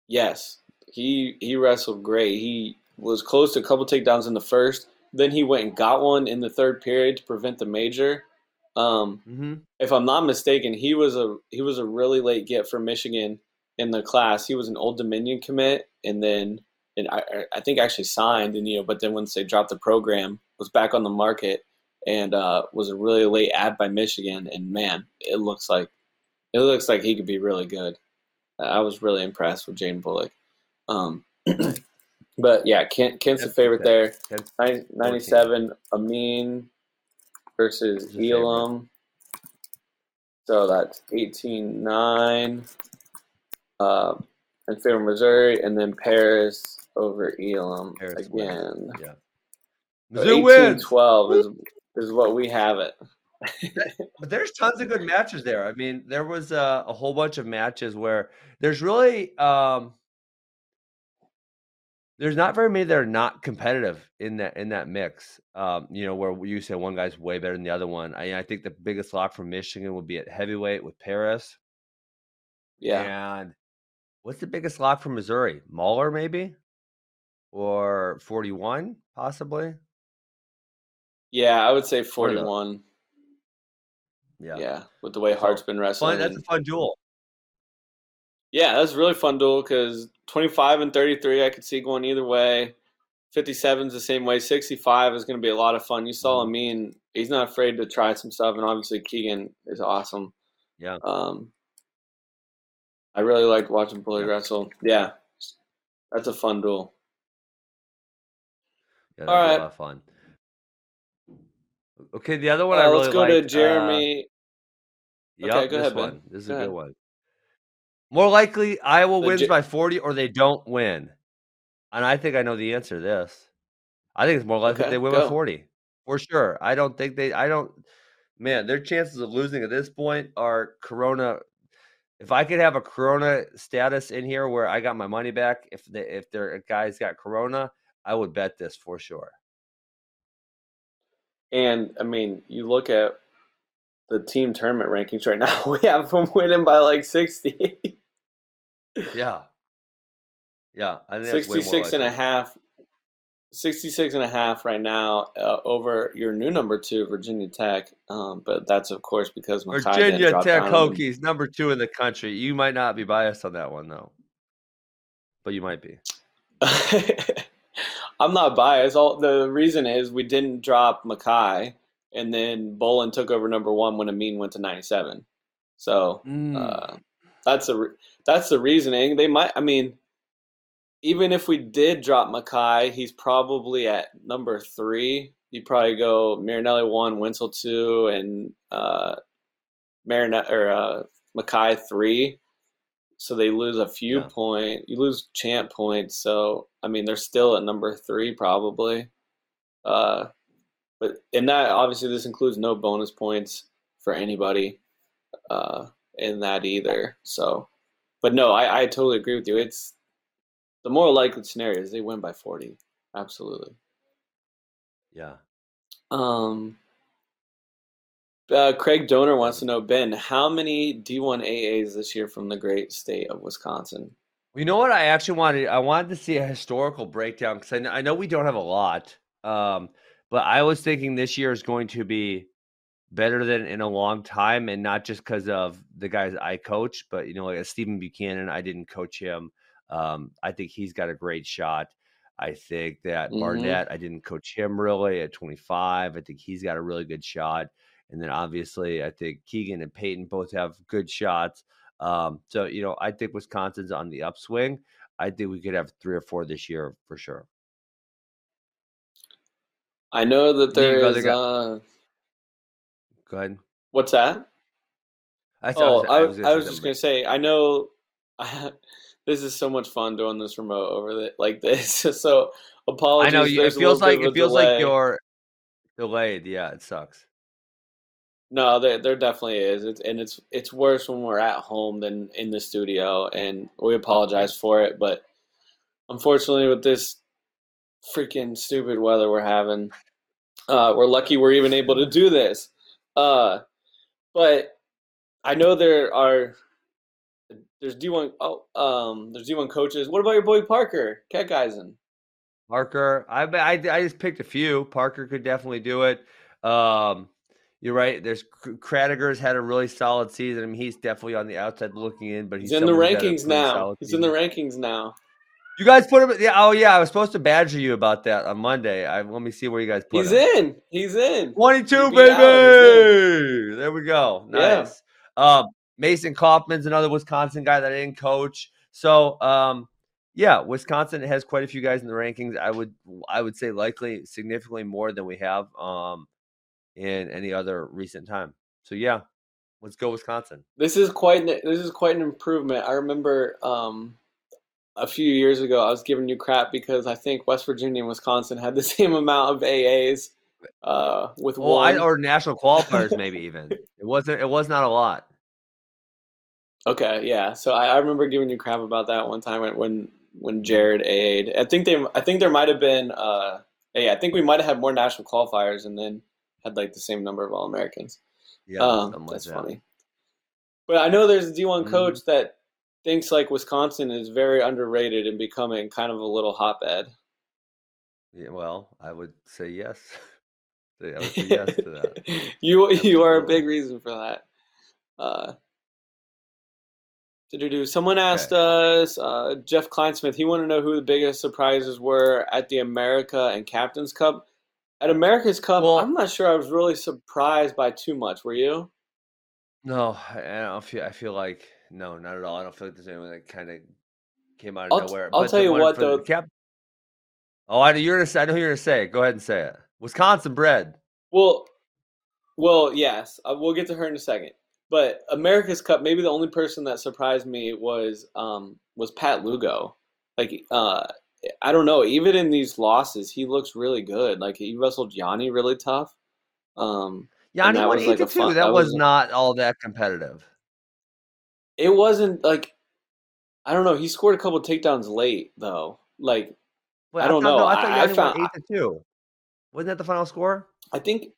Yes, he he wrestled great. He was close to a couple takedowns in the first. Then he went and got one in the third period to prevent the major. Um, mm-hmm. If I'm not mistaken, he was a he was a really late get for Michigan in the class. He was an Old Dominion commit, and then and I, I think actually signed, and you know, but then once they dropped the program, was back on the market, and uh, was a really late ad by Michigan. And man, it looks like it looks like he could be really good. I was really impressed with Jane Bullock. Um, but yeah, Kent, Kent's a favorite there. 97, Amine versus Elam. So that's 18 9 uh, in favor of Missouri, and then Parris over Elam Parris again. Yeah. So 18 12 is, is what we have it. but there's tons of good matches there. I mean, there was a, a whole bunch of matches where there's really um, there's not very many that are not competitive in that in that mix. Um, you know, where you say one guy's way better than the other one. I, I think the biggest lock from Michigan would be at heavyweight with Parris. Yeah. And what's the biggest lock from Missouri? Mauller, maybe, or forty-one, possibly. Yeah, I would say forty-one. Yeah, yeah, with the way Hart's been wrestling. Fun, that's a fun duel. Yeah, that's a really fun duel because 25 and 33, I could see going either way. 57 is the same way. 65 is going to be a lot of fun. You saw mm-hmm. Amine; he's not afraid to try some stuff, and obviously Keegan is awesome. Yeah. Um, I really liked watching Bully wrestle. Yeah, that's a fun duel. Yeah, All right. a lot of fun. Okay, the other one uh, I really let's go liked, to Jeremy. Uh, okay, go ahead, one. Ben. This is go a ahead. good one. More likely, Iowa the wins J- by 40 or they don't win. And I think I know the answer to this. I think it's more likely okay, they win go. by 40 for sure. I don't think they, I don't, man, their chances of losing at this point are Corona. If I could have a Corona status in here where I got my money back, if the, if their guys got Corona, I would bet this for sure. And I mean, you look at the team tournament rankings right now, we have them winning by like 60. yeah. Yeah. I think 66 and a half. 66 and a half right now uh, over your new number two, Virginia Tech. Um, but that's, of course, because Mekhi Virginia Tech Hokies, number two in the country. You might not be biased on that one, though. But you might be. I'm not biased. All the reason is we didn't drop Mekhi, and then Bolin took over number one when Amine went to 97. So mm. uh, that's a that's the reasoning. They might. I mean, even if we did drop Mekhi, he's probably at number three. You probably go Marinelli one, Winsel two, and uh, Marinette or uh, Mekhi three. So they lose a few yeah. point. You lose champ points. So I mean, they're still at number three probably. Uh, but in that, obviously, this includes no bonus points for anybody uh, in that either. So, but no, I, I totally agree with you. It's the more likely scenario is they win by 40. Absolutely. Yeah. Um, uh, Craig Donor wants to know, Ben, how many D1 AAs this year from the great state of Wisconsin? You know what? I actually wanted I wanted to see a historical breakdown because I, I know we don't have a lot. Um, but I was thinking this year is going to be better than in a long time, and not just because of the guys I coach, but you know, like Stephen Buchanan, I didn't coach him. Um, I think he's got a great shot. I think that mm-hmm. Barnett, I didn't coach him really at 25. I think he's got a really good shot. And then obviously, I think Keegan and Peyton both have good shots. Um, so, you know, I think Wisconsin's on the upswing. I think we could have three or four this year for sure. I know that there is. Uh, Go ahead. What's that? I oh, I, I was, I was just gonna say. I know. this is so much fun doing this remote over the, like this. so apologies. I know it feels like it feels delay. like you're delayed. Yeah, it sucks. No, there there definitely is. It's and it's it's worse when we're at home than in the studio, and we apologize for it. But unfortunately, with this freaking stupid weather we're having. Uh, we're lucky we're even able to do this. Uh, but I know there are there's D1 oh um there's D1 coaches. What about your boy Parker Keckeisen? Parker, I, I I just picked a few. Parker could definitely do it. Um, you're right. There's Kradiger's had a really solid season. I mean, he's definitely on the outside looking in, but he's, he's in the rankings now. He's season. in the rankings now. You guys put him. Yeah. Oh, yeah. I was supposed to badger you about that on Monday. I let me see where you guys put He's him. He's in. He's in. Twenty-two, baby. There we go. Nice. Yeah. Um, Mason Kaufman's another Wisconsin guy that I didn't coach. So um, yeah, Wisconsin has quite a few guys in the rankings. I would I would say likely significantly more than we have um, in any other recent time. So yeah, let's go Wisconsin. This is quite an, this is quite an improvement. I remember um, a few years ago I was giving you crap because I think West Virginia and Wisconsin had the same amount of AAs uh, with well, one. I, or national qualifiers maybe even. It wasn't it was not a lot. Okay, yeah. So I, I remember giving you crap about that one time when when, when Jared AA'd. I think they I think there might have been uh yeah, I think we might have had more national qualifiers and then had like the same number of all Americans. Yeah, um, that's that. funny. But I know there's a D1 mm-hmm. coach that thinks like Wisconsin is very underrated and becoming kind of a little hotbed. Yeah, well, I would say yes. I would say yes to that. you you are a big reason for that. Uh. Someone asked okay. us, uh, Jeff Kleinsmith, he wanted to know who the biggest surprises were at the America and Captain's Cup. At America's Cup, well, I'm not sure I was really surprised by too much. Were you? No, I don't feel. I feel like no, not at all. I don't feel like there's anyone that kind of came out of I'll, nowhere. I'll but tell you what, though. Cap- oh, I know you're gonna. Say, I know you're gonna say it. Go ahead and say it. Wisconsin bred. Well, well, yes. Uh, we'll get to her in a second. But America's Cup, maybe the only person that surprised me was um, was Pat Lugo. Like uh, I don't know, even in these losses, he looks really good. Like he wrestled Yianni really tough. Um, Yianni won eight like to two. Fun, that, that was, was not all that competitive. It wasn't like I don't know. He scored a couple takedowns late though. Like Wait, I don't I thought, know. No, I thought I, I found eight to two. Wasn't that the final score? I think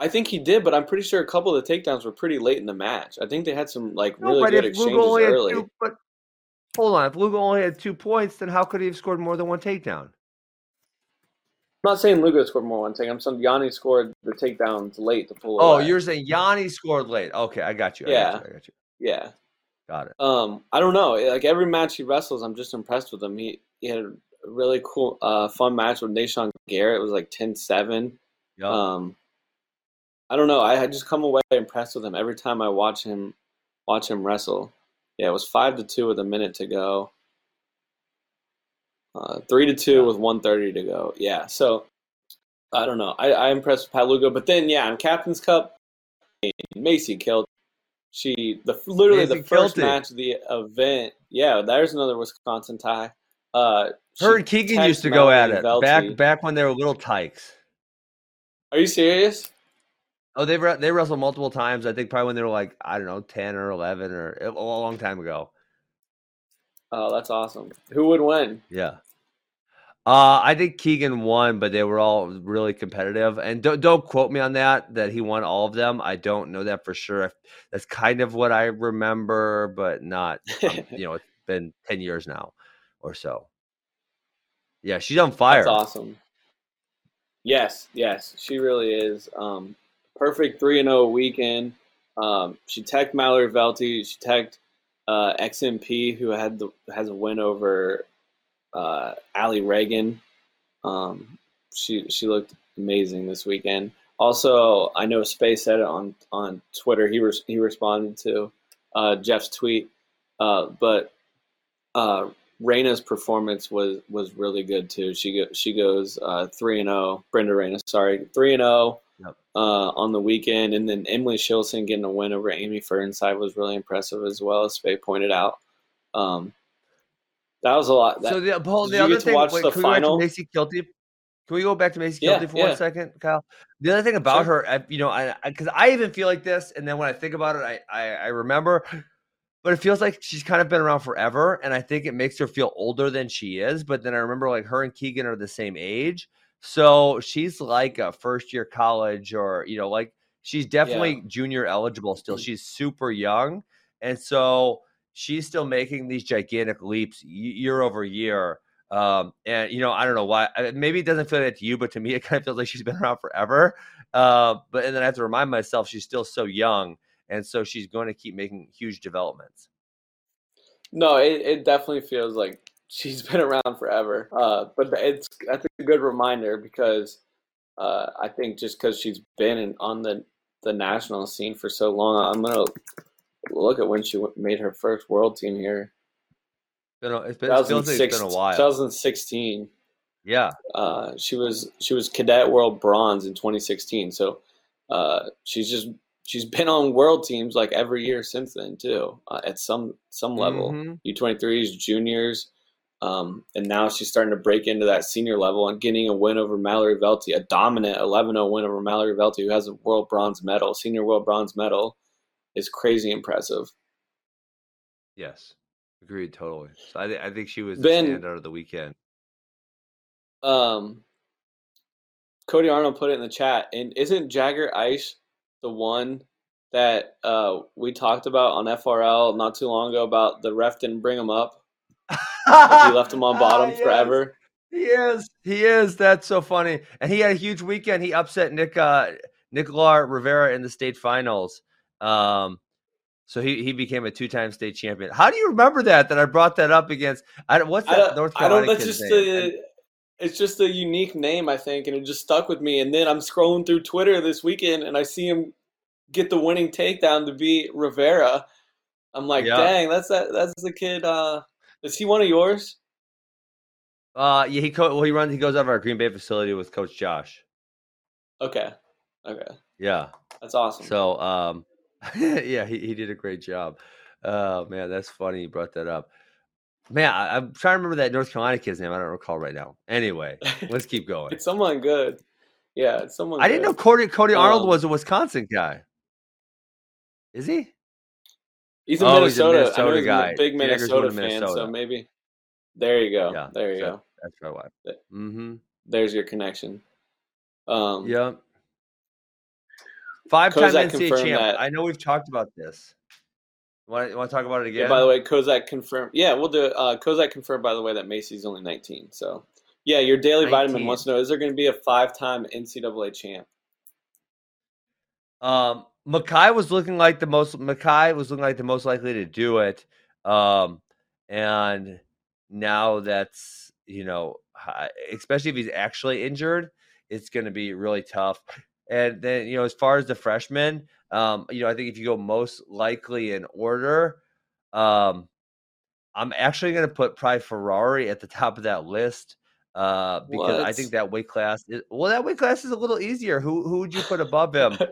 I think he did, but I'm pretty sure a couple of the takedowns were pretty late in the match. I think they had some like really no, good exchanges early. Two, but hold on, if Lugo only had two points, then how could he have scored more than one takedown? I'm not saying Lugo scored more than one take. I'm saying Yianni scored the takedowns late to pull. Oh, away. you're saying Yianni scored late? Okay, I got you. I yeah, got you, I got you. Yeah, got it. Um, I don't know. Like every match he wrestles, I'm just impressed with him. He he had a really cool, uh, fun match with Nahshon Garrett. It was like 10-7. Yep. Um, I don't know. I, I just come away impressed with him every time I watch him watch him wrestle. Yeah, it was five to two with a minute to go. Uh, three to two with one thirty to go. Yeah, so I don't know. I, I impressed with Pat Lugo, but then yeah, in Captain's Cup, Macy killed. She the literally Macy the first match of the event. Yeah, there's another Wisconsin tie. Uh, Her and Keegan used to go at it back back when they were little tykes. Are you serious? Oh, they re- they wrestled multiple times. I think probably when they were like I don't know, ten or eleven or a long time ago. Oh, that's awesome. Who would win? Yeah. Uh, I think Keegan won, but they were all really competitive. And don't don't quote me on that. That he won all of them. I don't know that for sure. That's kind of what I remember, but not. Um, you know, it's been ten years now, or so. Yeah, she's on fire. That's awesome. Yes, yes, she really is. Um, perfect 3 and 0 weekend. Um, she teched Mallory Velte. She teched uh, XMP, who had the has a win over uh, Alli Ragan. Um, she she looked amazing this weekend. Also, I know Space said it on on Twitter. He was he responded to uh, Jeff's tweet, uh, but uh, performance was was really good too. She go, she goes uh, three and zero. Oh, Brenda Reyna, sorry, three and zero. Yep. uh, on the weekend. And then Emily Shilson getting a win over Amy Fernside was really impressive as well, as Faye pointed out. Um, that was a lot. That, so the, Paul, the other thing, wait, the can final? Macy Kilty? Can we go back to Macy yeah, Kilty for yeah. one second, Kyle? The other thing about sure. her, you know, because I, I, I, even feel like this, and then when I think about it, I, I, I remember but it feels like she's kind of been around forever and i think it makes her feel older than she is but then i remember like her and keegan are the same age so she's like a first year college or, you know, like she's definitely yeah. junior eligible still. Mm. She's super young. And so she's still making these gigantic leaps year over year. Um, and you know, I don't know why. Maybe it doesn't feel like that to you, but to me, it kind of feels like she's been around forever. Uh, but and then I have to remind myself she's still so young, and so she's going to keep making huge developments. No, it, it definitely feels like she's been around forever. Uh, but it's that's a good reminder because uh, I think just because she's been in, on the the national scene for so long, I'm gonna look at when she made her first world team here. Been a, it's been, it feels like it's been a while. 2016. Yeah. Uh, she was she was cadet world bronze in 2016. So uh, she's just she's been on world teams like every year since then too, uh, at some some level. Mm-hmm. U23s, juniors, um, and now she's starting to break into that senior level and getting a win over Mallory Velte, a dominant 11-0 win over Mallory Velte, who has a world bronze medal, senior world bronze medal, is crazy impressive. Yes, agreed totally. So I, th- I think she was ben, the standout of the weekend. Um, Cody Arnold put it in the chat, and isn't Jagger Ice the one that uh, we talked about on FRL not too long ago about the ref didn't bring him up? He left him on bottom yes. forever. He is. He is. That's so funny. And he had a huge weekend. He upset Nick uh, Nicolas Rivera in the state finals. Um, so he, he became a two time state champion. How do you remember that? That I brought that up against. I, what's that North Carolina? I don't. That's just name? the it's just a unique name, I think, and it just stuck with me. And then I'm scrolling through Twitter this weekend, and I see him get the winning takedown to beat Rivera. I'm like, yeah. dang, that's that. That's the kid. Uh, is he one of yours? Uh, yeah, he co- well, he runs. He goes over our Green Bay facility with Coach Josh. Okay. Okay. Yeah, that's awesome. So, um, yeah, he he did a great job. Oh man, that's funny. You brought that up. Man, I, am trying to remember that North Carolina kid's name. I don't recall right now. Anyway, let's keep going. it's someone good. Yeah, it's someone. I good. didn't know Cody Cody um, Arnold was a Wisconsin guy. Is he? He's a oh, Minnesota, he's a Minnesota guy. A big Minnesota fan, Minnesota. so maybe. There you go. Yeah, there you go. That's my wife. Mm-hmm. There's your connection. Um, yeah. Five-time NCAA champ. That, I know we've talked about this. Want, you want to talk about it again? Yeah, by the way, Kozak confirmed. Yeah, we'll do it. Uh, Kozak confirmed, by the way, that Macy's only 19. So, yeah, your daily 19. vitamin wants to know: Is there going to be a five-time NCAA champ? Um, Mekhi was looking like the most. Mekhi was looking like the most likely to do it. Um, and now that's you know, especially if he's actually injured, it's going to be really tough. And then you know, as far as the freshmen, um, you know, I think if you go most likely in order, um, I'm actually going to put probably Ferrari at the top of that list uh, because what? I think that weight class is well, that weight class is a little easier. Who who would you put above him?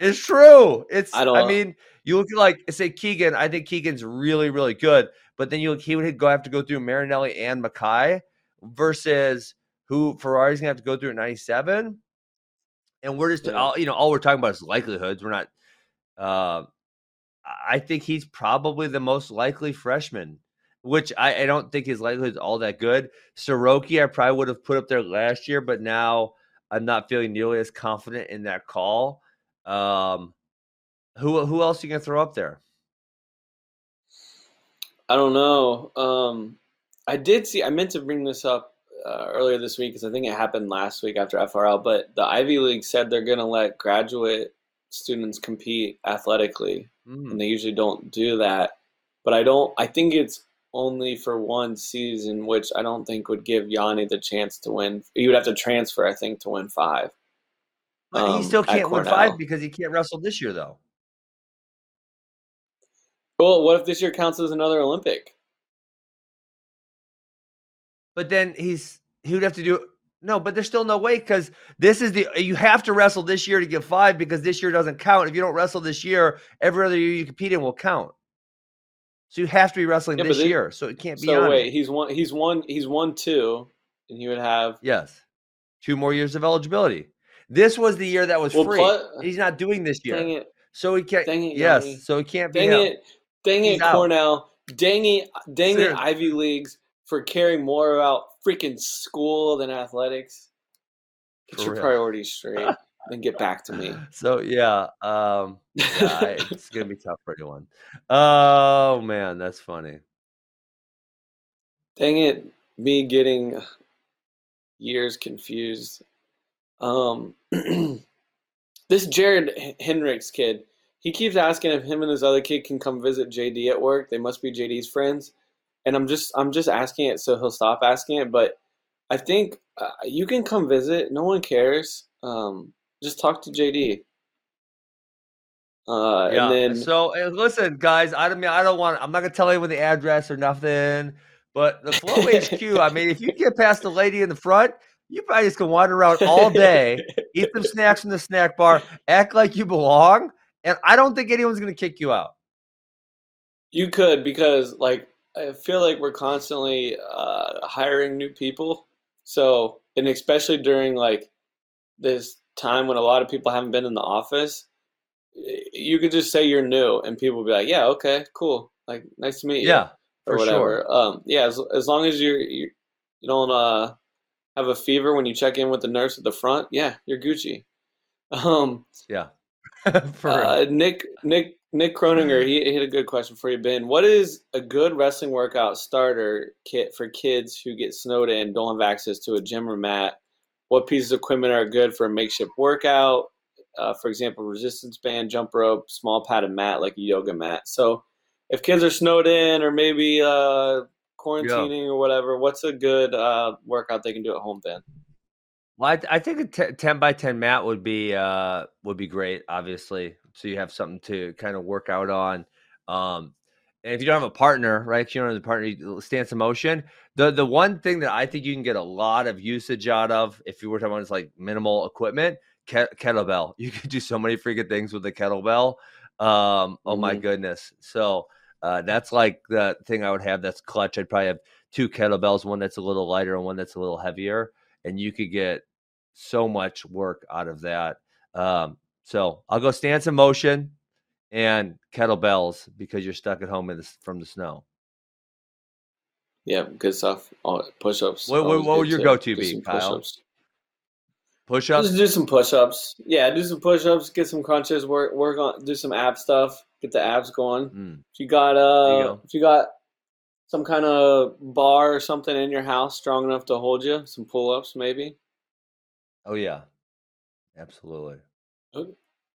it's true. It's I, don't I mean, you look like say Keegan. I think Keegan's really really good, but then you look, he would go have to go through Marinelli and Mekhi versus who Ferrari's gonna have to go through at 97 and we're just yeah. all, you know all we're talking about is likelihoods. We're not. Uh, I think he's probably the most likely freshman, which I, I don't think his likelihood is all that good. Soroki, I probably would have put up there last year, but now I'm not feeling nearly as confident in that call. Um, who who else are you gonna throw up there? I don't know. Um, I did see. I meant to bring this up uh, earlier this week because I think it happened last week after FRL. But the Ivy League said they're going to let graduate students compete athletically, mm. and they usually don't do that. But I don't. I think it's only for one season, which I don't think would give Yianni the chance to win. He would have to transfer, I think, to win five. But um, he still can't win five because he can't wrestle this year, though. Well, what if this year counts as another Olympic? But then he's he would have to do no, but there's still no way because this is the you have to wrestle this year to get five because this year doesn't count. If you don't wrestle this year, every other year you compete in will count. So you have to be wrestling yeah, this year. So it can't be. So wait, it. he's one. He's one. He's one two, and he would have yes, two more years of eligibility. This was the year that was well, free. he's not doing this year. Dang it. So he can't. Dang it, yes. So he can't dang be. Dang it. Dang it, Cornell. Dang it. Dang it, Ivy Leagues for caring more about freaking school than athletics. Get for your real. priorities straight. and get back to me. So yeah, um, yeah it's gonna be tough for anyone. Oh man, that's funny. Dang it, me getting years confused. Um, this Jared Hendricks kid, he keeps asking if him and his other kid can come visit JD at work. They must be JD's friends and I'm just I'm just asking it so he'll stop asking it. But I think uh, you can come visit. No one cares. Um, just talk to JD. Uh, yeah. And then, so listen, guys. I mean, I don't want. I'm not gonna tell anyone the address or nothing. But the Flow HQ. I mean, if you get past the lady in the front, you probably just can wander around all day, eat some snacks from the snack bar, act like you belong, and I don't think anyone's gonna kick you out. You could because, like, I feel like we're constantly uh, hiring new people. So, and especially during like this time when a lot of people haven't been in the office, you could just say you're new, and people will be like, "Yeah, okay, cool, like nice to meet you." Yeah, or whatever. Sure. Um, yeah, as, as long as you're, you you don't uh, have a fever when you check in with the nurse at the front, yeah, you're Gucci. Um, yeah. uh, Nick Nick Nick Croninger, he, he had a good question for you, Ben. What is a good wrestling workout starter kit for kids who get snowed in, don't have access to a gym or mat? What pieces of equipment are good for a makeshift workout? Uh, for example, resistance band, jump rope, small padded mat like a yoga mat. So, if kids are snowed in or maybe uh, quarantining yeah. or whatever, what's a good uh, workout they can do at home, Ben? Well, I, I think a t- ten by ten mat would be uh, would be great. Obviously, so you have something to kind of work out on. Um, and if you don't have a partner, right? If you don't have a partner, stance of motion. The the one thing that I think you can get a lot of usage out of, if you were talking about like minimal equipment, ke- kettlebell. You can do so many freaking things with the kettlebell. Um, oh mm-hmm. my goodness. So uh, that's like the thing I would have. That's clutch. I'd probably have two kettlebells, one that's a little lighter and one that's a little heavier, and you could get so much work out of that. Um, so I'll go stance in motion and kettlebells because you're stuck at home the, from the snow. Yeah, good stuff. Push ups. What, what, what would your go to be, Kyle? Push-ups. Push-ups. Just do some push-ups. Yeah, do some push-ups. Get some crunches. Work work on. Do some ab stuff. Get the abs going. Mm. If you got uh, you go. if you got some kind of bar or something in your house strong enough to hold you, some pull-ups maybe. Oh yeah, absolutely.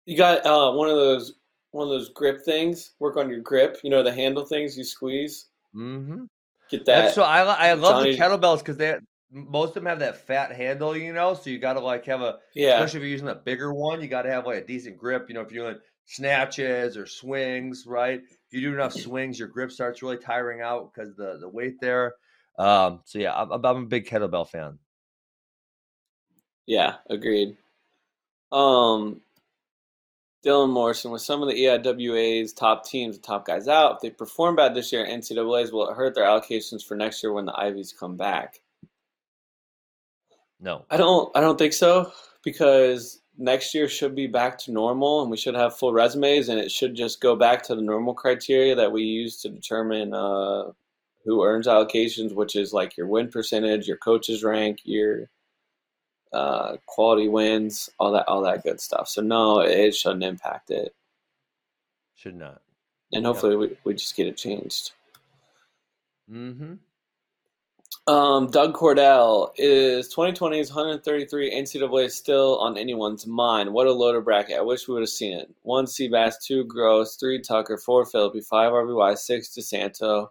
You got uh, one of those one of those grip things. Work on your grip. You know the handle things you squeeze. Mm-hmm. Get that. so I I love the kettlebells because they most of them have that fat handle, you know. So you got to like have a yeah. Especially if you're using a bigger one, you got to have like a decent grip. You know, if you're doing snatches or swings, right? If you do enough swings, your grip starts really tiring out because the the weight there. Um, so yeah, I'm, I'm a big kettlebell fan. Yeah, agreed. Um, Dylan Morrison, with some of the EIWA's top teams, top guys out, if they perform bad this year, NCAA's will it hurt their allocations for next year when the Ivies come back? No, I don't. I don't think so because next year should be back to normal, and we should have full resumes, and it should just go back to the normal criteria that we use to determine uh, who earns allocations, which is like your win percentage, your coach's rank, your uh, quality wins, all that, all that good stuff. So no, it shouldn't impact it. Should not. And hopefully we, we just get it changed. Mm-hmm. Um, Doug Cordell is 2020's 133 NCAA still on anyone's mind. What a loaded bracket! I wish we would have seen it. One Seabass, two Gross, three Tucker, four Philippi, five RBY, six DeSanto.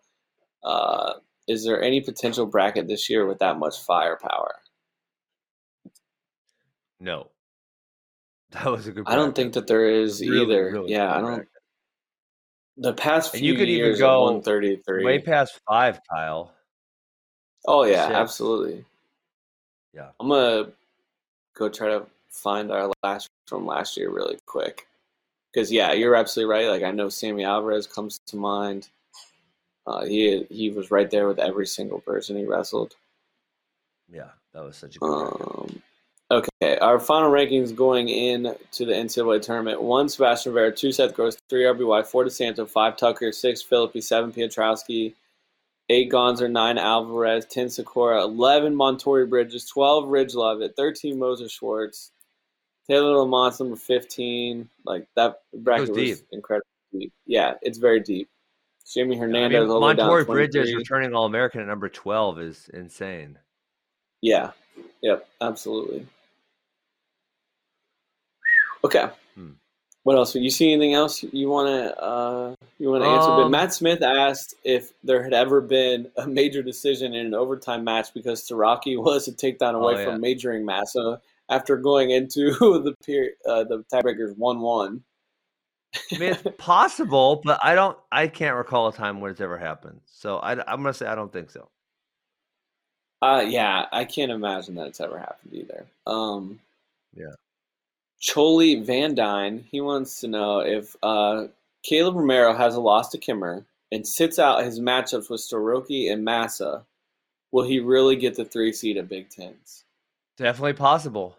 Uh, is there any potential bracket this year with that much firepower? No. That was a good. I don't think that there is really, either. Really yeah, I don't. The past few and you could even go 133. way past five, Kyle. Oh yeah, absolutely. Yeah, I'm gonna go try to find our last from last year really quick. Because yeah, you're absolutely right. Like I know Sammy Alvarez comes to mind. Uh, he he was right there with every single person he wrestled. Yeah, that was such a good. Um, Okay, our final rankings going in to the NCAA tournament: one Sebastian Rivera, two Seth Gross, three RBY, four DeSanto, five Tucker, six Philippi, seven Piotrowski, eight Gonzer, nine Alvarez, ten Sakura, eleven Montorie Bridges, twelve Ridge Lovett, thirteen Moser Schwartz, Taylor Lamont number fifteen. Like that bracket was, was incredibly deep. Yeah, it's very deep. Jimmy Hernandez. I mean, Montorie Bridges returning All American at number twelve is insane. Yeah. Yep. Absolutely. Okay. What else? You see anything else you want to uh, you want to answer? Um, but Matt Smith asked if there had ever been a major decision in an overtime match because Starocci was a takedown away oh, yeah. from majoring Massa after going into the period, uh, the tiebreakers one one. I mean, it's possible, but I don't. I can't recall a time when it's ever happened. So I, am gonna say I don't think so. Uh, yeah, I can't imagine that it's ever happened either. Um, yeah. Choli Van Dyne, he wants to know if uh, Caleb Romero has a loss to Kimmer and sits out his matchups with Starocci and Massa, will he really get the three seed at Big Tens? Definitely possible.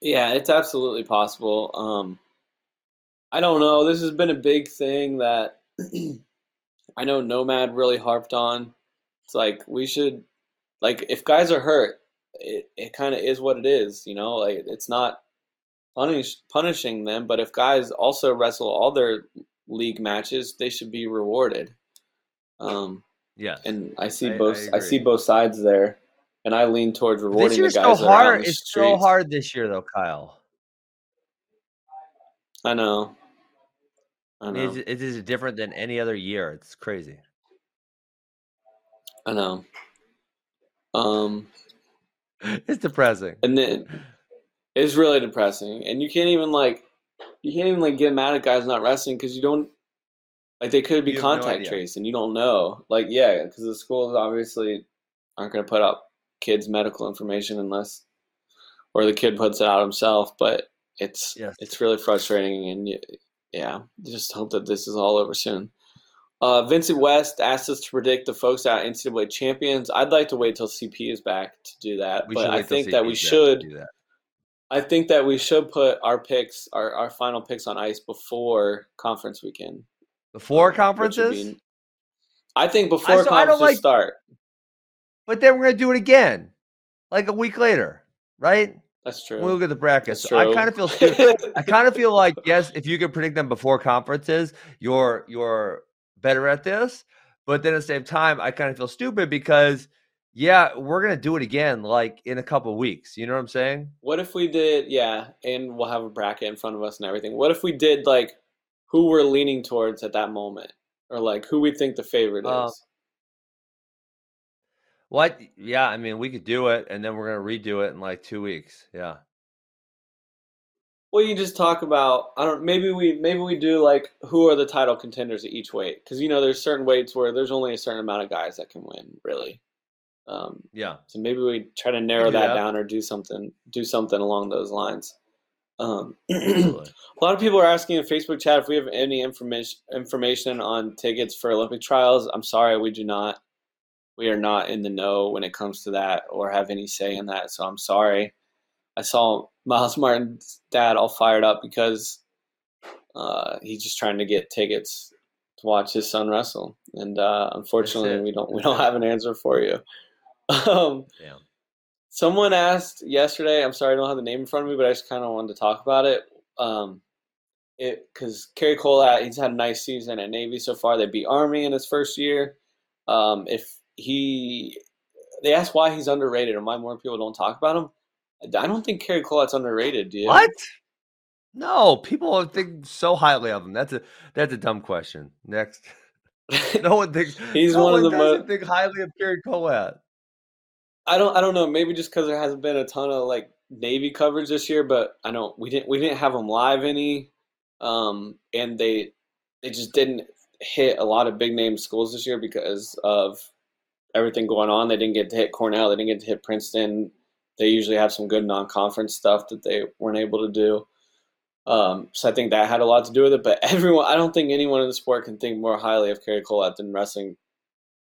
Yeah, it's absolutely possible. Um, I don't know. This has been a big thing that I know Nomad really harped on. It's like we should, like, if guys are hurt, it, it kind of is what it is, you know. Like it's not punish punishing them, but if guys also wrestle all their league matches, they should be rewarded. Um, yeah, and I see I, both. I, I, see both sides there, and I lean towards rewarding this year's the guys. So hard. It's streets. so hard this year, though, Kyle. I know. I know. it is different than any other year. It's crazy. I know. Um, it's depressing. And then it's really depressing. And you can't even like you can't even like get mad at guys not wrestling because you don't like they could be contact no traced and you don't know. Like yeah, because the schools obviously aren't going to put up kids' medical information unless or the kid puts it out himself. But it's yes. it's really frustrating and yeah, just hope that this is all over soon. Uh, Vincent West asked us to predict the folks out NCAA champions. I'd like to wait till CP is back to do that, we but I think that we should. That. I think that we should put our picks, our, our final picks on ice before conference weekend. Before conferences? Be, I think before I, so conferences like, start. But then we're gonna do it again, like a week later, right? That's true. We'll look at the brackets. I kind of feel I kind of feel like yes, if you can predict them before conferences, you're you're better at this. But then at the same time, I kind of feel stupid because, yeah, we're gonna do it again like in a couple weeks. You know what I'm saying? What if we did? Yeah, and we'll have a bracket in front of us and everything. What if we did like who we're leaning towards at that moment, or like who we think the favorite uh, is? What? Yeah, I mean, we could do it, and then we're gonna redo it in like two weeks. Yeah. Well, you just talk about I don't maybe we maybe we do like who are the title contenders at each weight because you know there's certain weights where there's only a certain amount of guys that can win really. Um, yeah. So maybe we try to narrow that, that, down or do something do something along those lines. Um, a lot of people are asking in Facebook chat if we have any information information on tickets for Olympic trials. I'm sorry, we do not. We are not in the know when it comes to that or have any say in that. So I'm sorry. I saw Miles Martin's dad all fired up because uh, he's just trying to get tickets to watch his son wrestle, and uh, unfortunately, we don't we don't have an answer for you. um, yeah. Someone asked yesterday. I'm sorry, I don't have the name in front of me, but I just kind of wanted to talk about it. Um, it because Cary Kolat, he's had a nice season at Navy so far. They beat Army in his first year. Um, if he, they asked why he's underrated and why more people don't talk about him. I don't think Cary Kolat's underrated. Do you? What? No, people think so highly of him. That's a that's a dumb question. Next, no one thinks he's no one, one of the most think highly of Cary Kolat. I don't I don't know. Maybe just because there hasn't been a ton of like Navy coverage this year, but I know we didn't we didn't have them live any, um, and they they just didn't hit a lot of big name schools this year because of everything going on. They didn't get to hit Cornell. They didn't get to hit Princeton they usually have some good non-conference stuff that they weren't able to do. Um, so I think that had a lot to do with it. But everyone, I don't think anyone in the sport can think more highly of Cary Kolat than wrestling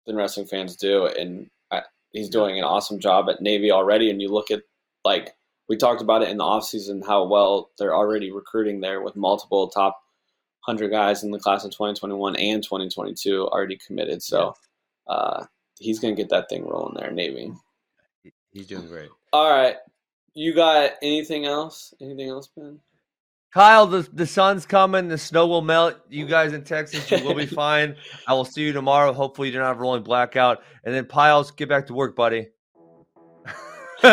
than wrestling fans do, and I, he's doing an awesome job at Navy already. And you look at like we talked about it in the offseason, how well they're already recruiting there with multiple top hundred guys in the class of 2021 and 2022 already committed. So uh, he's going to get that thing rolling there, Navy. He's doing great. All right. You got anything else? Anything else, Ben? Kyle, the, the sun's coming. The snow will melt. You guys in Texas, you will be fine. I will see you tomorrow. Hopefully, you don't have a rolling blackout. And then, Pyles, get back to work, buddy.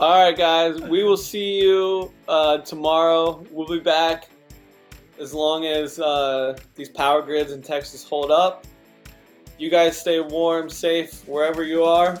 All right, guys. We will see you uh, tomorrow. We'll be back as long as uh, these power grids in Texas hold up. You guys stay warm, safe, wherever you are.